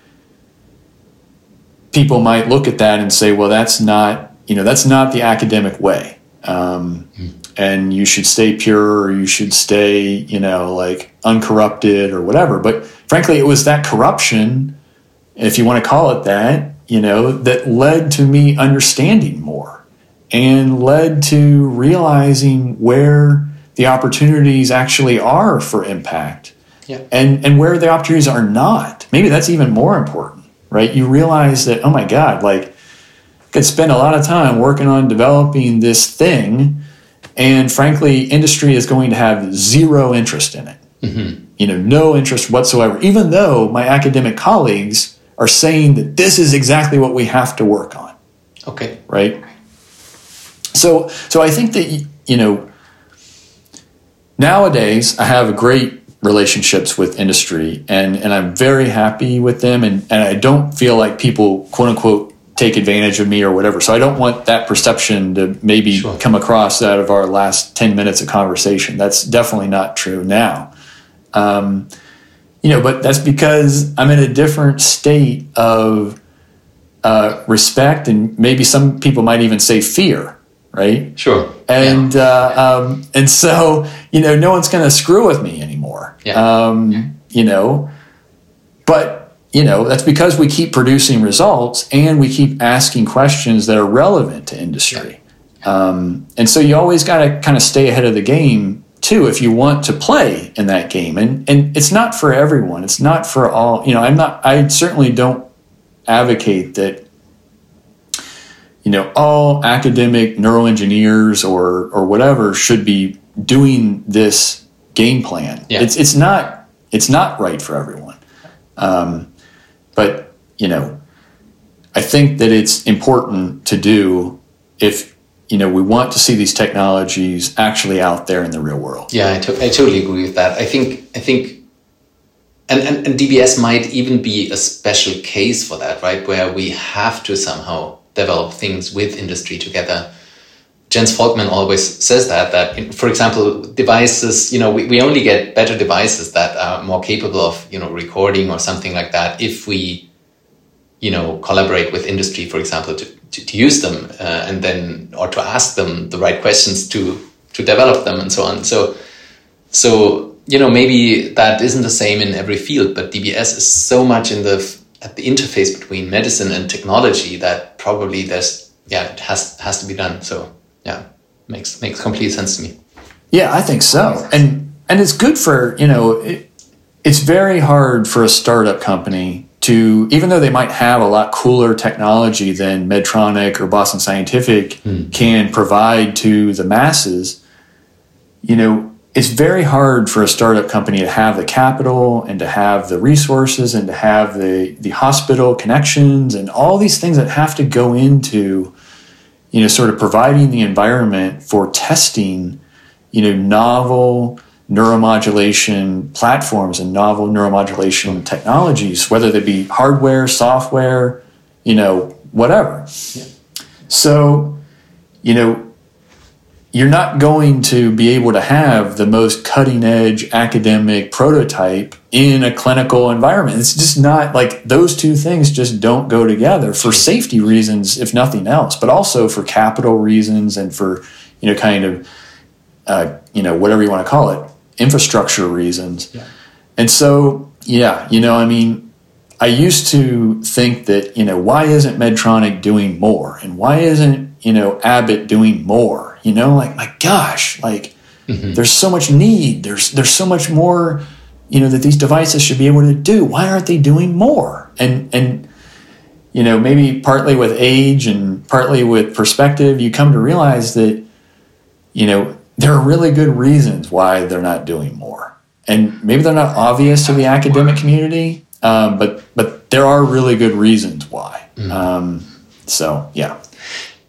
people might look at that and say, well, that's not, you know, that's not the academic way. Um, And you should stay pure or you should stay, you know, like uncorrupted or whatever. But frankly, it was that corruption, if you want to call it that, you know, that led to me understanding more and led to realizing where the opportunities actually are for impact Yeah. and and where the opportunities are not maybe that's even more important right you realize that oh my god like I could spend a lot of time working on developing this thing and frankly industry is going to have zero interest in it mm-hmm. you know no interest whatsoever even though my academic colleagues are saying that this is exactly what we have to work on Okay. right? So, so I think that you know nowadays I have a great relationships with industry, and and I'm very happy with them, and and I don't feel like people quote unquote take advantage of me or whatever. So I don't want that perception to maybe Sure. come across out of our last ten minutes of conversation. That's definitely not true now. Um, you know, but that's because I'm in a different state of uh, respect, and maybe some people might even say fear, right? Sure. And uh, um, and so you know, no one's going to screw with me anymore. Yeah. Um, You know, but you know that's because we keep producing results and we keep asking questions that are relevant to industry. Um, and so you always got to kind of stay ahead of the game too if you want to play in that game. And and it's not for everyone. It's not for all. You know, I'm not. I certainly don't advocate that you know all academic neuroengineers or or whatever should be doing this game plan. Yeah. It's it's not it's not right for everyone. Um, but you know, I think that it's important to do if you know we want to see these technologies actually out there in the real world. Yeah, I, to- I totally agree with that. I think I think, and, and and DBS might even be a special case for that, right? Where we have to somehow develop things with industry together. Jens Volkmann always says that that for example devices you know we, we only get better devices that are more capable of you know recording or something like that if we you know collaborate with industry for example to, to, to use them uh, and then or to ask them the right questions to to develop them and so on so so you know maybe that isn't the same in every field but dbs is so much in the at the interface between medicine and technology that probably there's yeah it has has to be done. So yeah makes makes complete sense to me. Yeah, I think so. And and it's good for, you know, it, it's very hard for a startup company to even though they might have a lot cooler technology than Medtronic or Boston Scientific hmm. can provide to the masses, you know, it's very hard for a startup company to have the capital and to have the resources and to have the the hospital connections and all these things that have to go into you know sort of providing the environment for testing you know novel neuromodulation platforms and novel neuromodulation technologies whether they be hardware software you know whatever. So you know you're not going to be able to have the most cutting edge academic prototype in a clinical environment. It's just not like those two things just don't go together for safety reasons, if nothing else, but also for capital reasons and for, you know, kind of, uh, you know, whatever you want to call it, infrastructure reasons. And so, yeah, you know, I mean, I used to think that, you know, why isn't Medtronic doing more? And why isn't, you know, Abbott doing more? You know, like my gosh, like there's so much need. There's there's so much more, you know, that these devices should be able to do. Why aren't they doing more? And and you know, maybe partly with age and partly with perspective, you come to realize that, you know, there are really good reasons why they're not doing more. And maybe they're not obvious to the academic community, um, but but there are really good reasons why. Um, so yeah.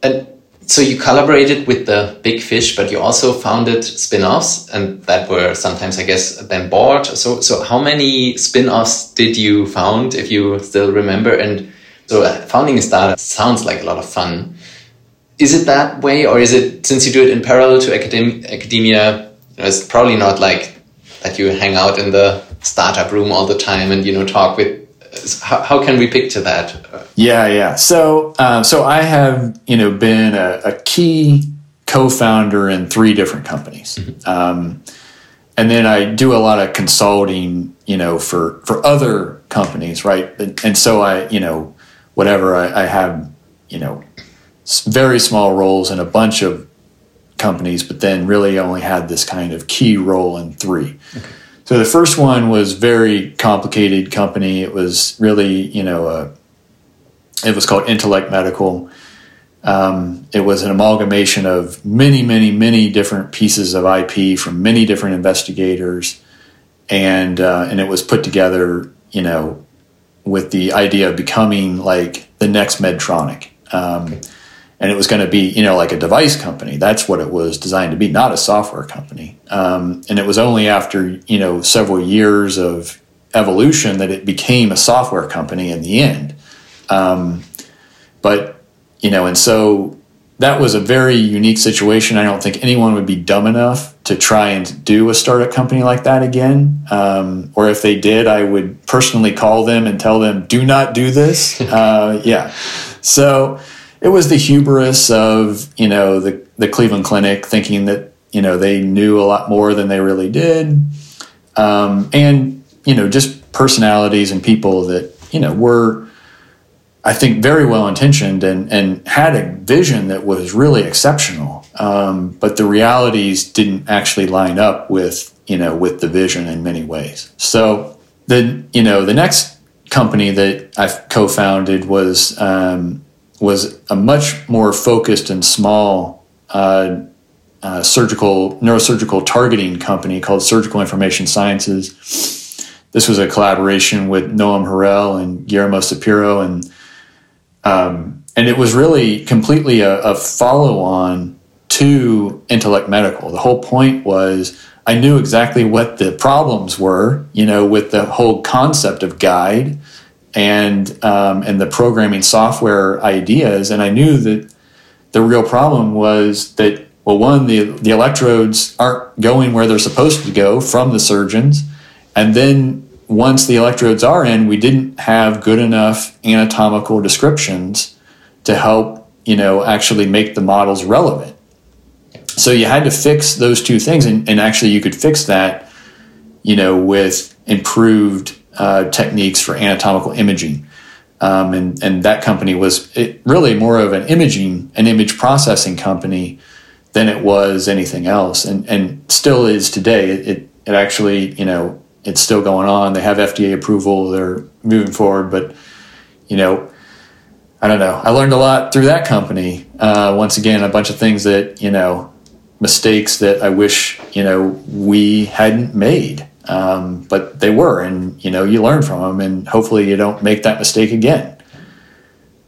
And so you collaborated with the big fish, but you also founded spin-offs, and that were sometimes, I guess, then bought. So, so how many spin-offs did you found, if you still remember? And so, uh, founding a startup sounds like a lot of fun. Is it that way, or is it since you do it in parallel to academ academia? You know, it's probably not like that you hang out in the startup room all the time and you know talk with. How, how can we picture that? Yeah, yeah. So, uh, so I have you know been a, a key co-founder in three different companies, um, and then I do a lot of consulting, you know, for for other companies, right? And, and so I, you know, whatever I, I have, you know, very small roles in a bunch of companies, but then really only had this kind of key role in three. So the first one was very complicated company. It was really, you know, a, it was called Intellect Medical. Um, it was an amalgamation of many, many, many different pieces of IP from many different investigators, and uh, and it was put together, you know, with the idea of becoming like the next Medtronic. Um, and it was going to be, you know, like a device company. That's what it was designed to be, not a software company. Um, and it was only after, you know, several years of evolution that it became a software company in the end. Um, but, you know, and so that was a very unique situation. I don't think anyone would be dumb enough to try and do a startup company like that again. Um, or if they did, I would personally call them and tell them, do not do this. uh, yeah. So it was the hubris of, you know, the, the Cleveland Clinic thinking that, you know, they knew a lot more than they really did. Um, and, you know, just personalities and people that, you know, were, I think, very well intentioned and, and had a vision that was really exceptional. Um, but the realities didn't actually line up with, you know, with the vision in many ways. So the, you know, the next company that I co-founded was, um, was a much more focused and small uh, uh, surgical neurosurgical targeting company called Surgical Information Sciences. This was a collaboration with Noam Harel and Guillermo Sapiro, and um, and it was really completely a, a follow on to Intellect Medical. The whole point was I knew exactly what the problems were, you know, with the whole concept of guide and um, and the programming software ideas, and I knew that the real problem was that well, one the the electrodes aren't going where they're supposed to go from the surgeons, and then once the electrodes are in, we didn't have good enough anatomical descriptions to help you know actually make the models relevant. So you had to fix those two things, and, and actually you could fix that, you know, with improved uh, techniques for anatomical imaging. Um, and, and that company was really more of an imaging, an image processing company than it was anything else, and, and still is today. It, it, it actually, you know, it's still going on. They have FDA approval. They're moving forward, but you know, I don't know. I learned a lot through that company. Uh, once again, a bunch of things that you know, mistakes that I wish you know we hadn't made um, but they were, and you know you learn from them, and hopefully you don't make that mistake again.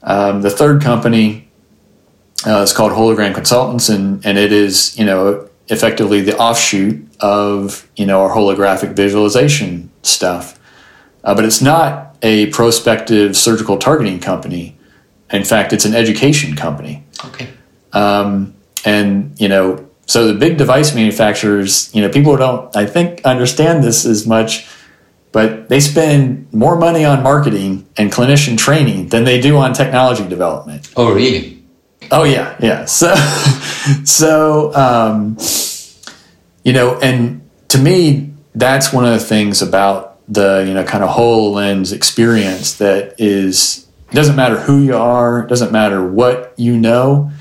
Um, the third company uh, is called Hologram Consultants, and and it is you know effectively the offshoot of you know our holographic visualization stuff, uh, but it's not a prospective surgical targeting company. In fact, it's an education company. Okay. Um, and you know so the big device manufacturers, you know, people don't, I think, understand this as much, but they spend more money on marketing and clinician training than they do on technology development. Oh, really? Oh yeah, yeah. So, so um, you know, and to me, that's one of the things about the you know kind of whole lens experience that is. It doesn't matter who you are. It doesn't matter what you know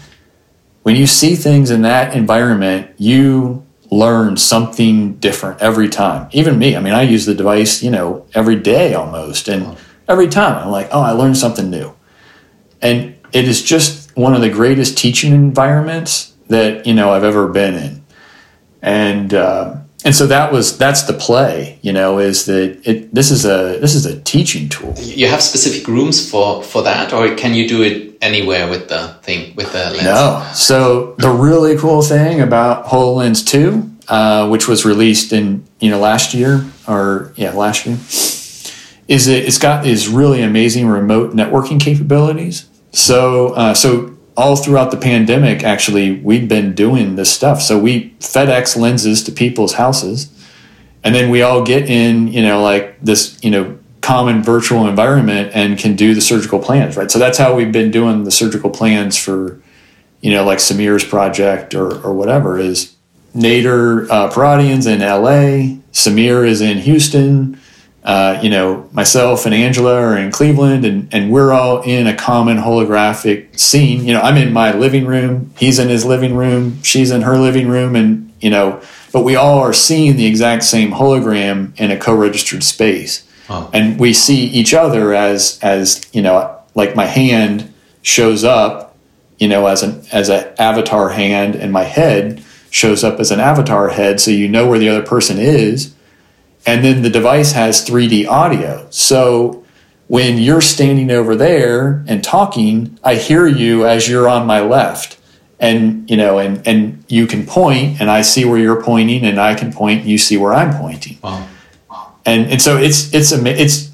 when you see things in that environment, you learn something different every time. Even me, I mean, I use the device, you know, every day almost. And every time I'm like, oh, I learned something new. And it is just one of the greatest teaching environments that, you know, I've ever been in. And, uh, and so that was that's the play you know is that it this is a this is a teaching tool you have specific rooms for for that or can you do it anywhere with the thing with the lens. No. So the really cool thing about hololens 2 uh, which was released in you know last year or yeah last year is it it's got these really amazing remote networking capabilities. So uh, so all throughout the pandemic, actually, we'd been doing this stuff. So we FedEx lenses to people's houses, and then we all get in, you know, like this, you know, common virtual environment and can do the surgical plans, right? So that's how we've been doing the surgical plans for, you know, like Samir's project or, or whatever is Nader uh, Pouratian's in LA, Samir is in Houston, uh, you know, myself and Angela are in Cleveland, and, and we're all in a common holographic scene. You know, I'm in my living room, he's in his living room, she's in her living room, and, you know, but we all are seeing the exact same hologram in a co registered space. Oh. And we see each other as, as, you know, like my hand shows up, you know, as an as an avatar hand, and my head shows up as an avatar head, so you know where the other person is and then the device has 3D audio. So when you're standing over there and talking, I hear you as you're on my left. And you know, and and you can point, and I see where you're pointing, and I can point, and you see where I'm pointing. Wow. And and so it's it's it's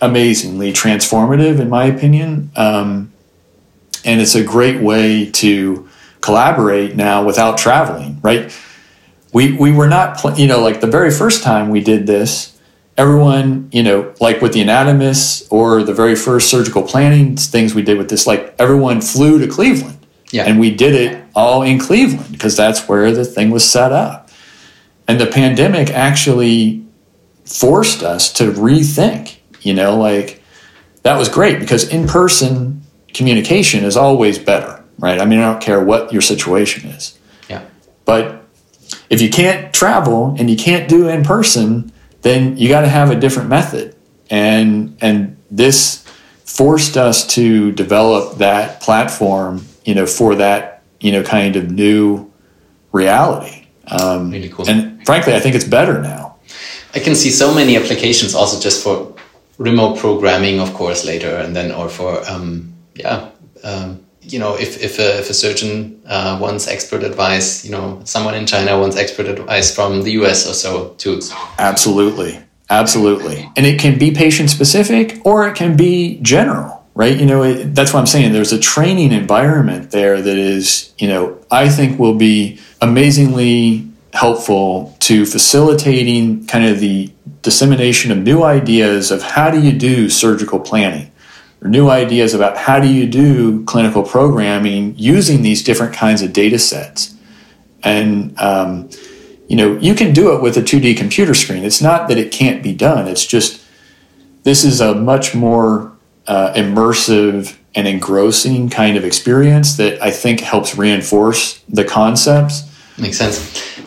amazingly transformative, in my opinion. Um, and it's a great way to collaborate now without traveling, right? we we were not pl- you know like the very first time we did this everyone you know like with the anatomists or the very first surgical planning things we did with this like everyone flew to cleveland yeah. and we did it all in cleveland because that's where the thing was set up and the pandemic actually forced us to rethink you know like that was great because in person communication is always better right i mean i don't care what your situation is yeah but if you can't travel and you can't do in person, then you got to have a different method. And and this forced us to develop that platform, you know, for that you know kind of new reality. Um, really cool. And frankly, I think it's better now. I can see so many applications also just for remote programming, of course, later, and then or for um, yeah. Um, you know, if, if, a, if a surgeon uh, wants expert advice, you know, someone in China wants expert advice from the US or so too. Absolutely. Absolutely. And it can be patient specific or it can be general, right? You know, it, that's what I'm saying. There's a training environment there that is, you know, I think will be amazingly helpful to facilitating kind of the dissemination of new ideas of how do you do surgical planning or new ideas about how do you do clinical programming using these different kinds of data sets. And, um, you know, you can do it with a 2D computer screen. It's not that it can't be done. It's just this is a much more uh, immersive and engrossing kind of experience that I think helps reinforce the concepts. Makes sense.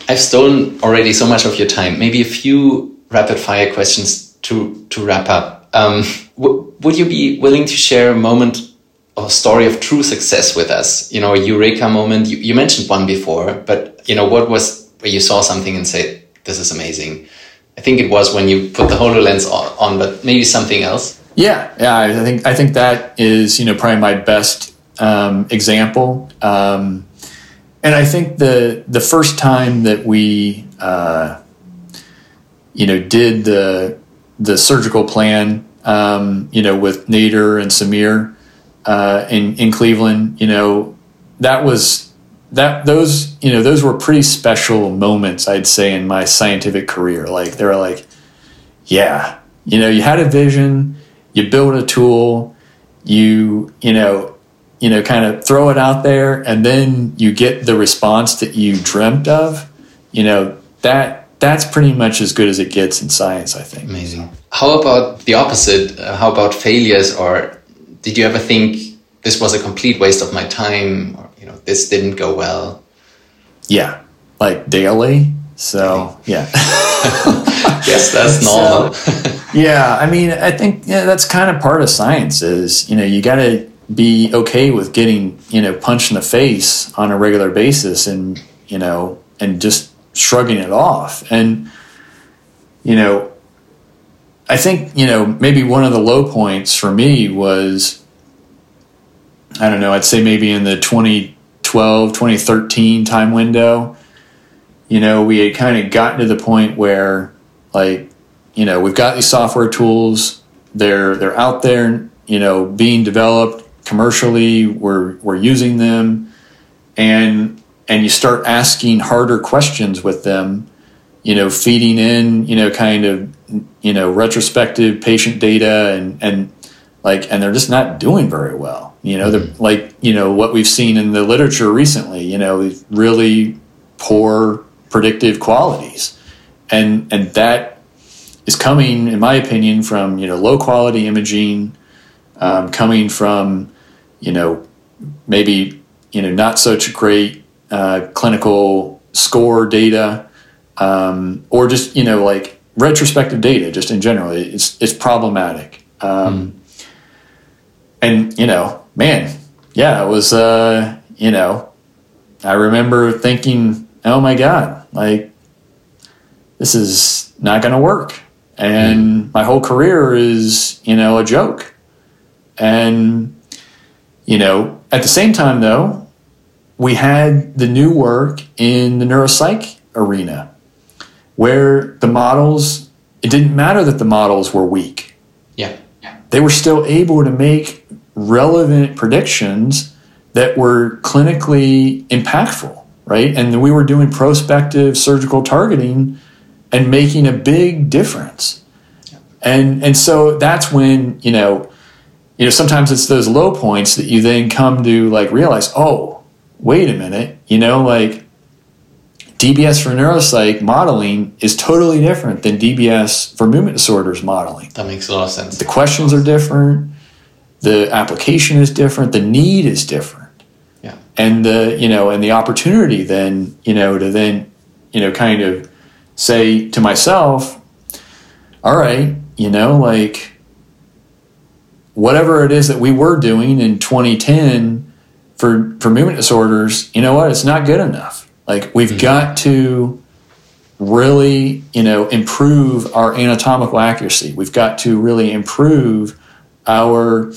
I've stolen already so much of your time. Maybe a few rapid fire questions to to wrap up. Um, would you be willing to share a moment or story of true success with us? You know, a eureka moment. You, you mentioned one before, but you know, what was where you saw something and said, "This is amazing." I think it was when you put the Hololens on, but maybe something else. Yeah, yeah. I think I think that is you know probably my best um, example. Um, and I think the the first time that we uh, you know did the the surgical plan um, you know, with Nader and Samir uh, in in Cleveland. You know, that was that those you know those were pretty special moments. I'd say in my scientific career. Like they were like, yeah, you know, you had a vision, you built a tool, you you know. You know, kind of throw it out there, and then you get the response that you dreamt of. You know that that's pretty much as good as it gets in science, I think. Amazing. How about the opposite? Uh, how about failures? Or did you ever think this was a complete waste of my time? Or you know, this didn't go well? Yeah, like daily. So yeah. yes, that's normal. So, yeah, I mean, I think yeah, that's kind of part of science. Is you know you got to be okay with getting you know punched in the face on a regular basis, and you know, and just shrugging it off. And you know, I think you know maybe one of the low points for me was I don't know. I'd say maybe in the 2012, 2013 time window. You know, we had kind of gotten to the point where, like, you know, we've got these software tools. They're they're out there, you know, being developed commercially. We're we're using them, and and you start asking harder questions with them. You know, feeding in, you know, kind of, you know, retrospective patient data and and like, and they're just not doing very well. You know, they're like, you know, what we've seen in the literature recently. You know, really poor predictive qualities, and and that is coming, in my opinion, from you know low quality imaging, um, coming from you know maybe you know not such great uh, clinical score data, um, or just you know like retrospective data, just in general, it's it's problematic. Um, mm. And you know, man, yeah, it was uh, you know, I remember thinking, oh my god, like this is not going to work and my whole career is you know a joke and you know at the same time though we had the new work in the neuropsych arena where the models it didn't matter that the models were weak. Yeah. They were still able to make relevant predictions that were clinically impactful right? And we were doing prospective surgical targeting and making a big difference. And and so that's when, you know, you know, sometimes it's those low points that you then come to like realize, oh, wait a minute, you know, like DBS for neuropsych modeling is totally different than DBS for movement disorders modeling. That makes a lot of sense. The questions are different, the application is different, the need is different. Yeah. And the, you know, and the opportunity then, you know, to then, you know, kind of say to myself, all right, you know, like whatever it is that we were doing in 2010 for, for movement disorders, you know what? It's not good enough. Like we've mm-hmm. got to really, you know, improve our anatomical accuracy. We've got to really improve our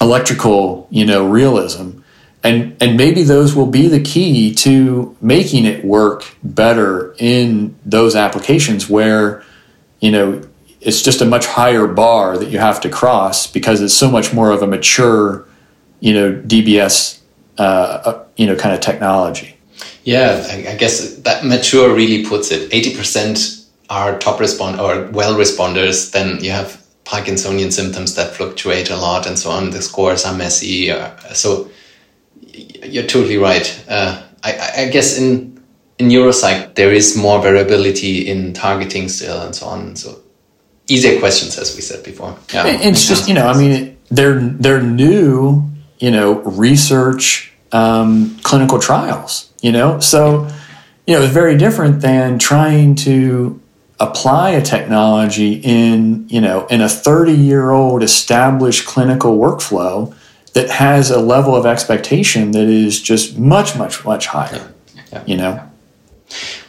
electrical, you know, realism and and maybe those will be the key to making it work better in those applications where you know it's just a much higher bar that you have to cross because it's so much more of a mature you know DBS uh, uh, you know kind of technology. Yeah, I, guess that mature really puts it. Eighty percent are top respond or well responders. Then you have Parkinsonian symptoms that fluctuate a lot and so on. The scores are messy. Uh, so you're totally right. Uh, I, I, guess in in neuropsych there is more variability in targeting still and so on. So easier questions, as we said before. Yeah, it's just you know, I mean, they're they're new, you know, research um, clinical trials. You know, so you know, it's very different than trying to apply a technology in you know in a 30 year old established clinical workflow that has a level of expectation that is just much, much, much higher. Yeah. You know.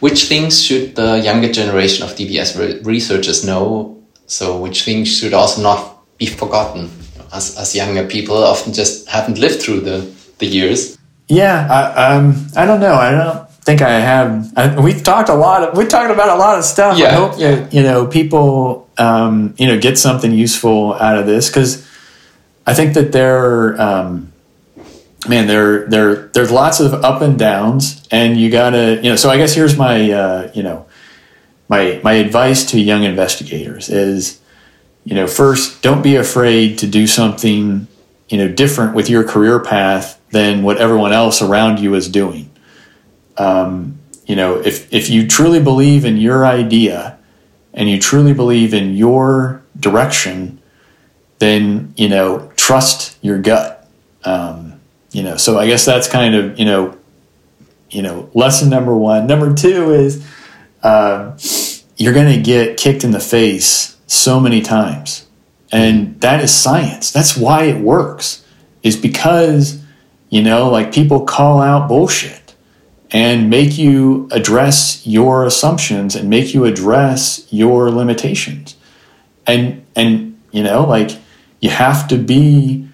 Which things should the younger generation of DBS re researchers know? So, which things should also not be forgotten? As, as younger people often just haven't lived through the, the years. Yeah, I, um, I don't know. I don't think I have. I, we've talked a lot. Of, we talked about a lot of stuff. Yeah. I hope you, you know people um, you know get something useful out of this because I think that there, um, man, there, there, there's lots of up and downs, and you gotta, you know. So I guess here's my, uh, you know, my my advice to young investigators is, you know, first, don't be afraid to do something, you know, different with your career path than what everyone else around you is doing. Um, you know, if if you truly believe in your idea, and you truly believe in your direction then you know trust your gut. Um, you know, so I guess that's kind of you know, you know, lesson number one. Number two is uh, you're going to get kicked in the face so many times, and that is science. That's why it works. Is because you know, like people call out bullshit and make you address your assumptions and make you address your limitations. And and you know, like you have to be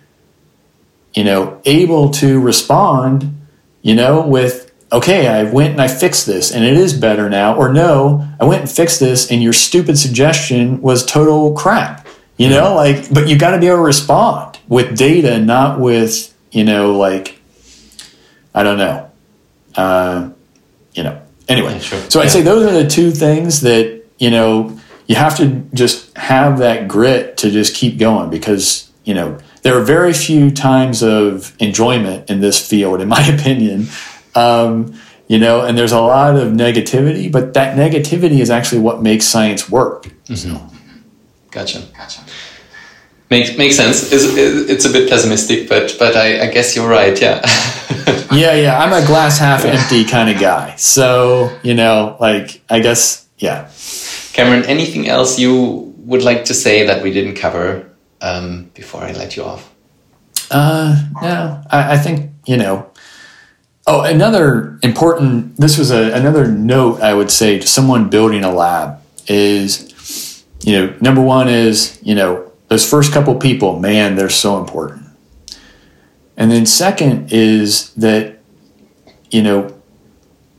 you know, able to respond, you know, with okay, I went and I fixed this and it is better now or no, I went and fixed this and your stupid suggestion was total crap. You know, like but you got to be able to respond with data, not with you know, like, I don't know. Uh, you know, anyway. Yeah, sure. So I'd Yeah. say those are the two things that, you know, you have to just have that grit to just keep going because, you know, there are very few times of enjoyment in this field, in my opinion. Um, you know, and there's a lot of negativity, but that negativity is actually what makes science work. Gotcha. Gotcha. Makes makes sense. It's, it's a bit pessimistic, but but I, I guess you're right. Yeah. Yeah, yeah. I'm a glass half empty kind of guy. So, you know, like, I guess, yeah. Cameron, anything else you would like to say that we didn't cover um, before I let you off? Uh, no, I, I think, you know, oh, another important, this was a, another note I would say to someone building a lab is, you know, number one is, you know, those first couple people, man, they're so important. And then second is that, you know,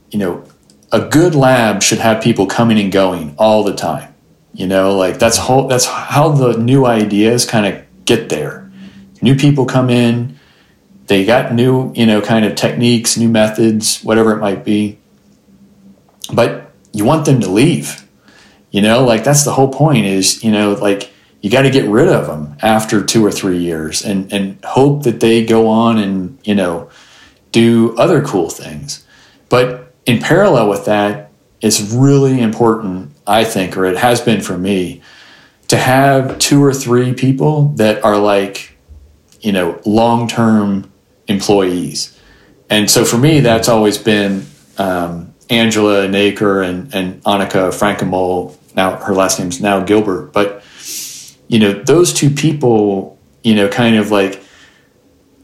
you know, a good lab should have people coming and going all the time. You know, like that's whole that's how the new ideas kind of get there. New people come in, they got new, you know, kind of techniques, new methods, whatever it might be. But you want them to leave. You know, like that's the whole point is, you know, like you got to get rid of them after two or three years and, and hope that they go on and, you know, do other cool things. But in parallel with that, it's really important, I think, or it has been for me, to have two or three people that are like, you know, long term employees. And so for me, that's always been um, Angela Noecker and, and Annika Frankemolle. Now her last name's now Gilbert. But, you know, those two people, you know, kind of like,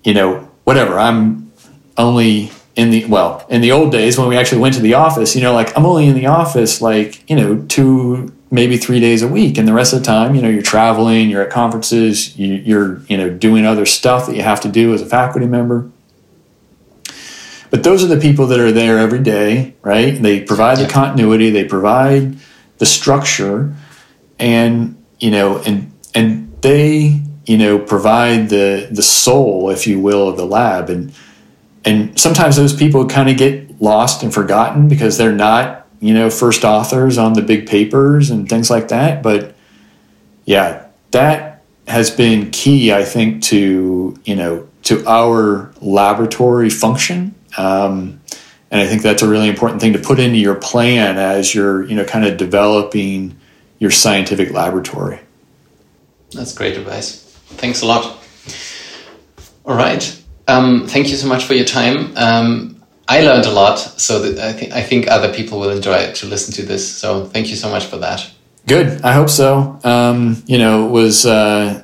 you know, whatever, I'm only in the well in the old days when we actually went to the office you know like i'm only in the office like you know two maybe three days a week. And the rest of the time you know you're traveling you're at conferences you, you're you know doing other stuff that you have to do as a faculty member. But those are the people that are there every day right? They provide the continuity they provide the structure and you know and and they you know provide the the soul if you will of the lab. And and sometimes those people kind of get lost and forgotten because they're not you know first authors on the big papers and things like that but yeah that has been key i think to you know to our laboratory function um, and i think that's a really important thing to put into your plan as you're you know kind of developing your scientific laboratory That's great advice. Thanks a lot. All right. Um, thank you so much for your time. Um, I learned a lot, so that I think I think other people will enjoy it to listen to this. So thank you so much for that. Good. I hope so. Um, you know, it was uh,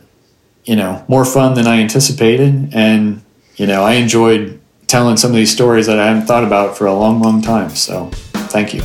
you know more fun than I anticipated, and you know I enjoyed telling some of these stories that I haven't thought about for a long, long time. So, thank you.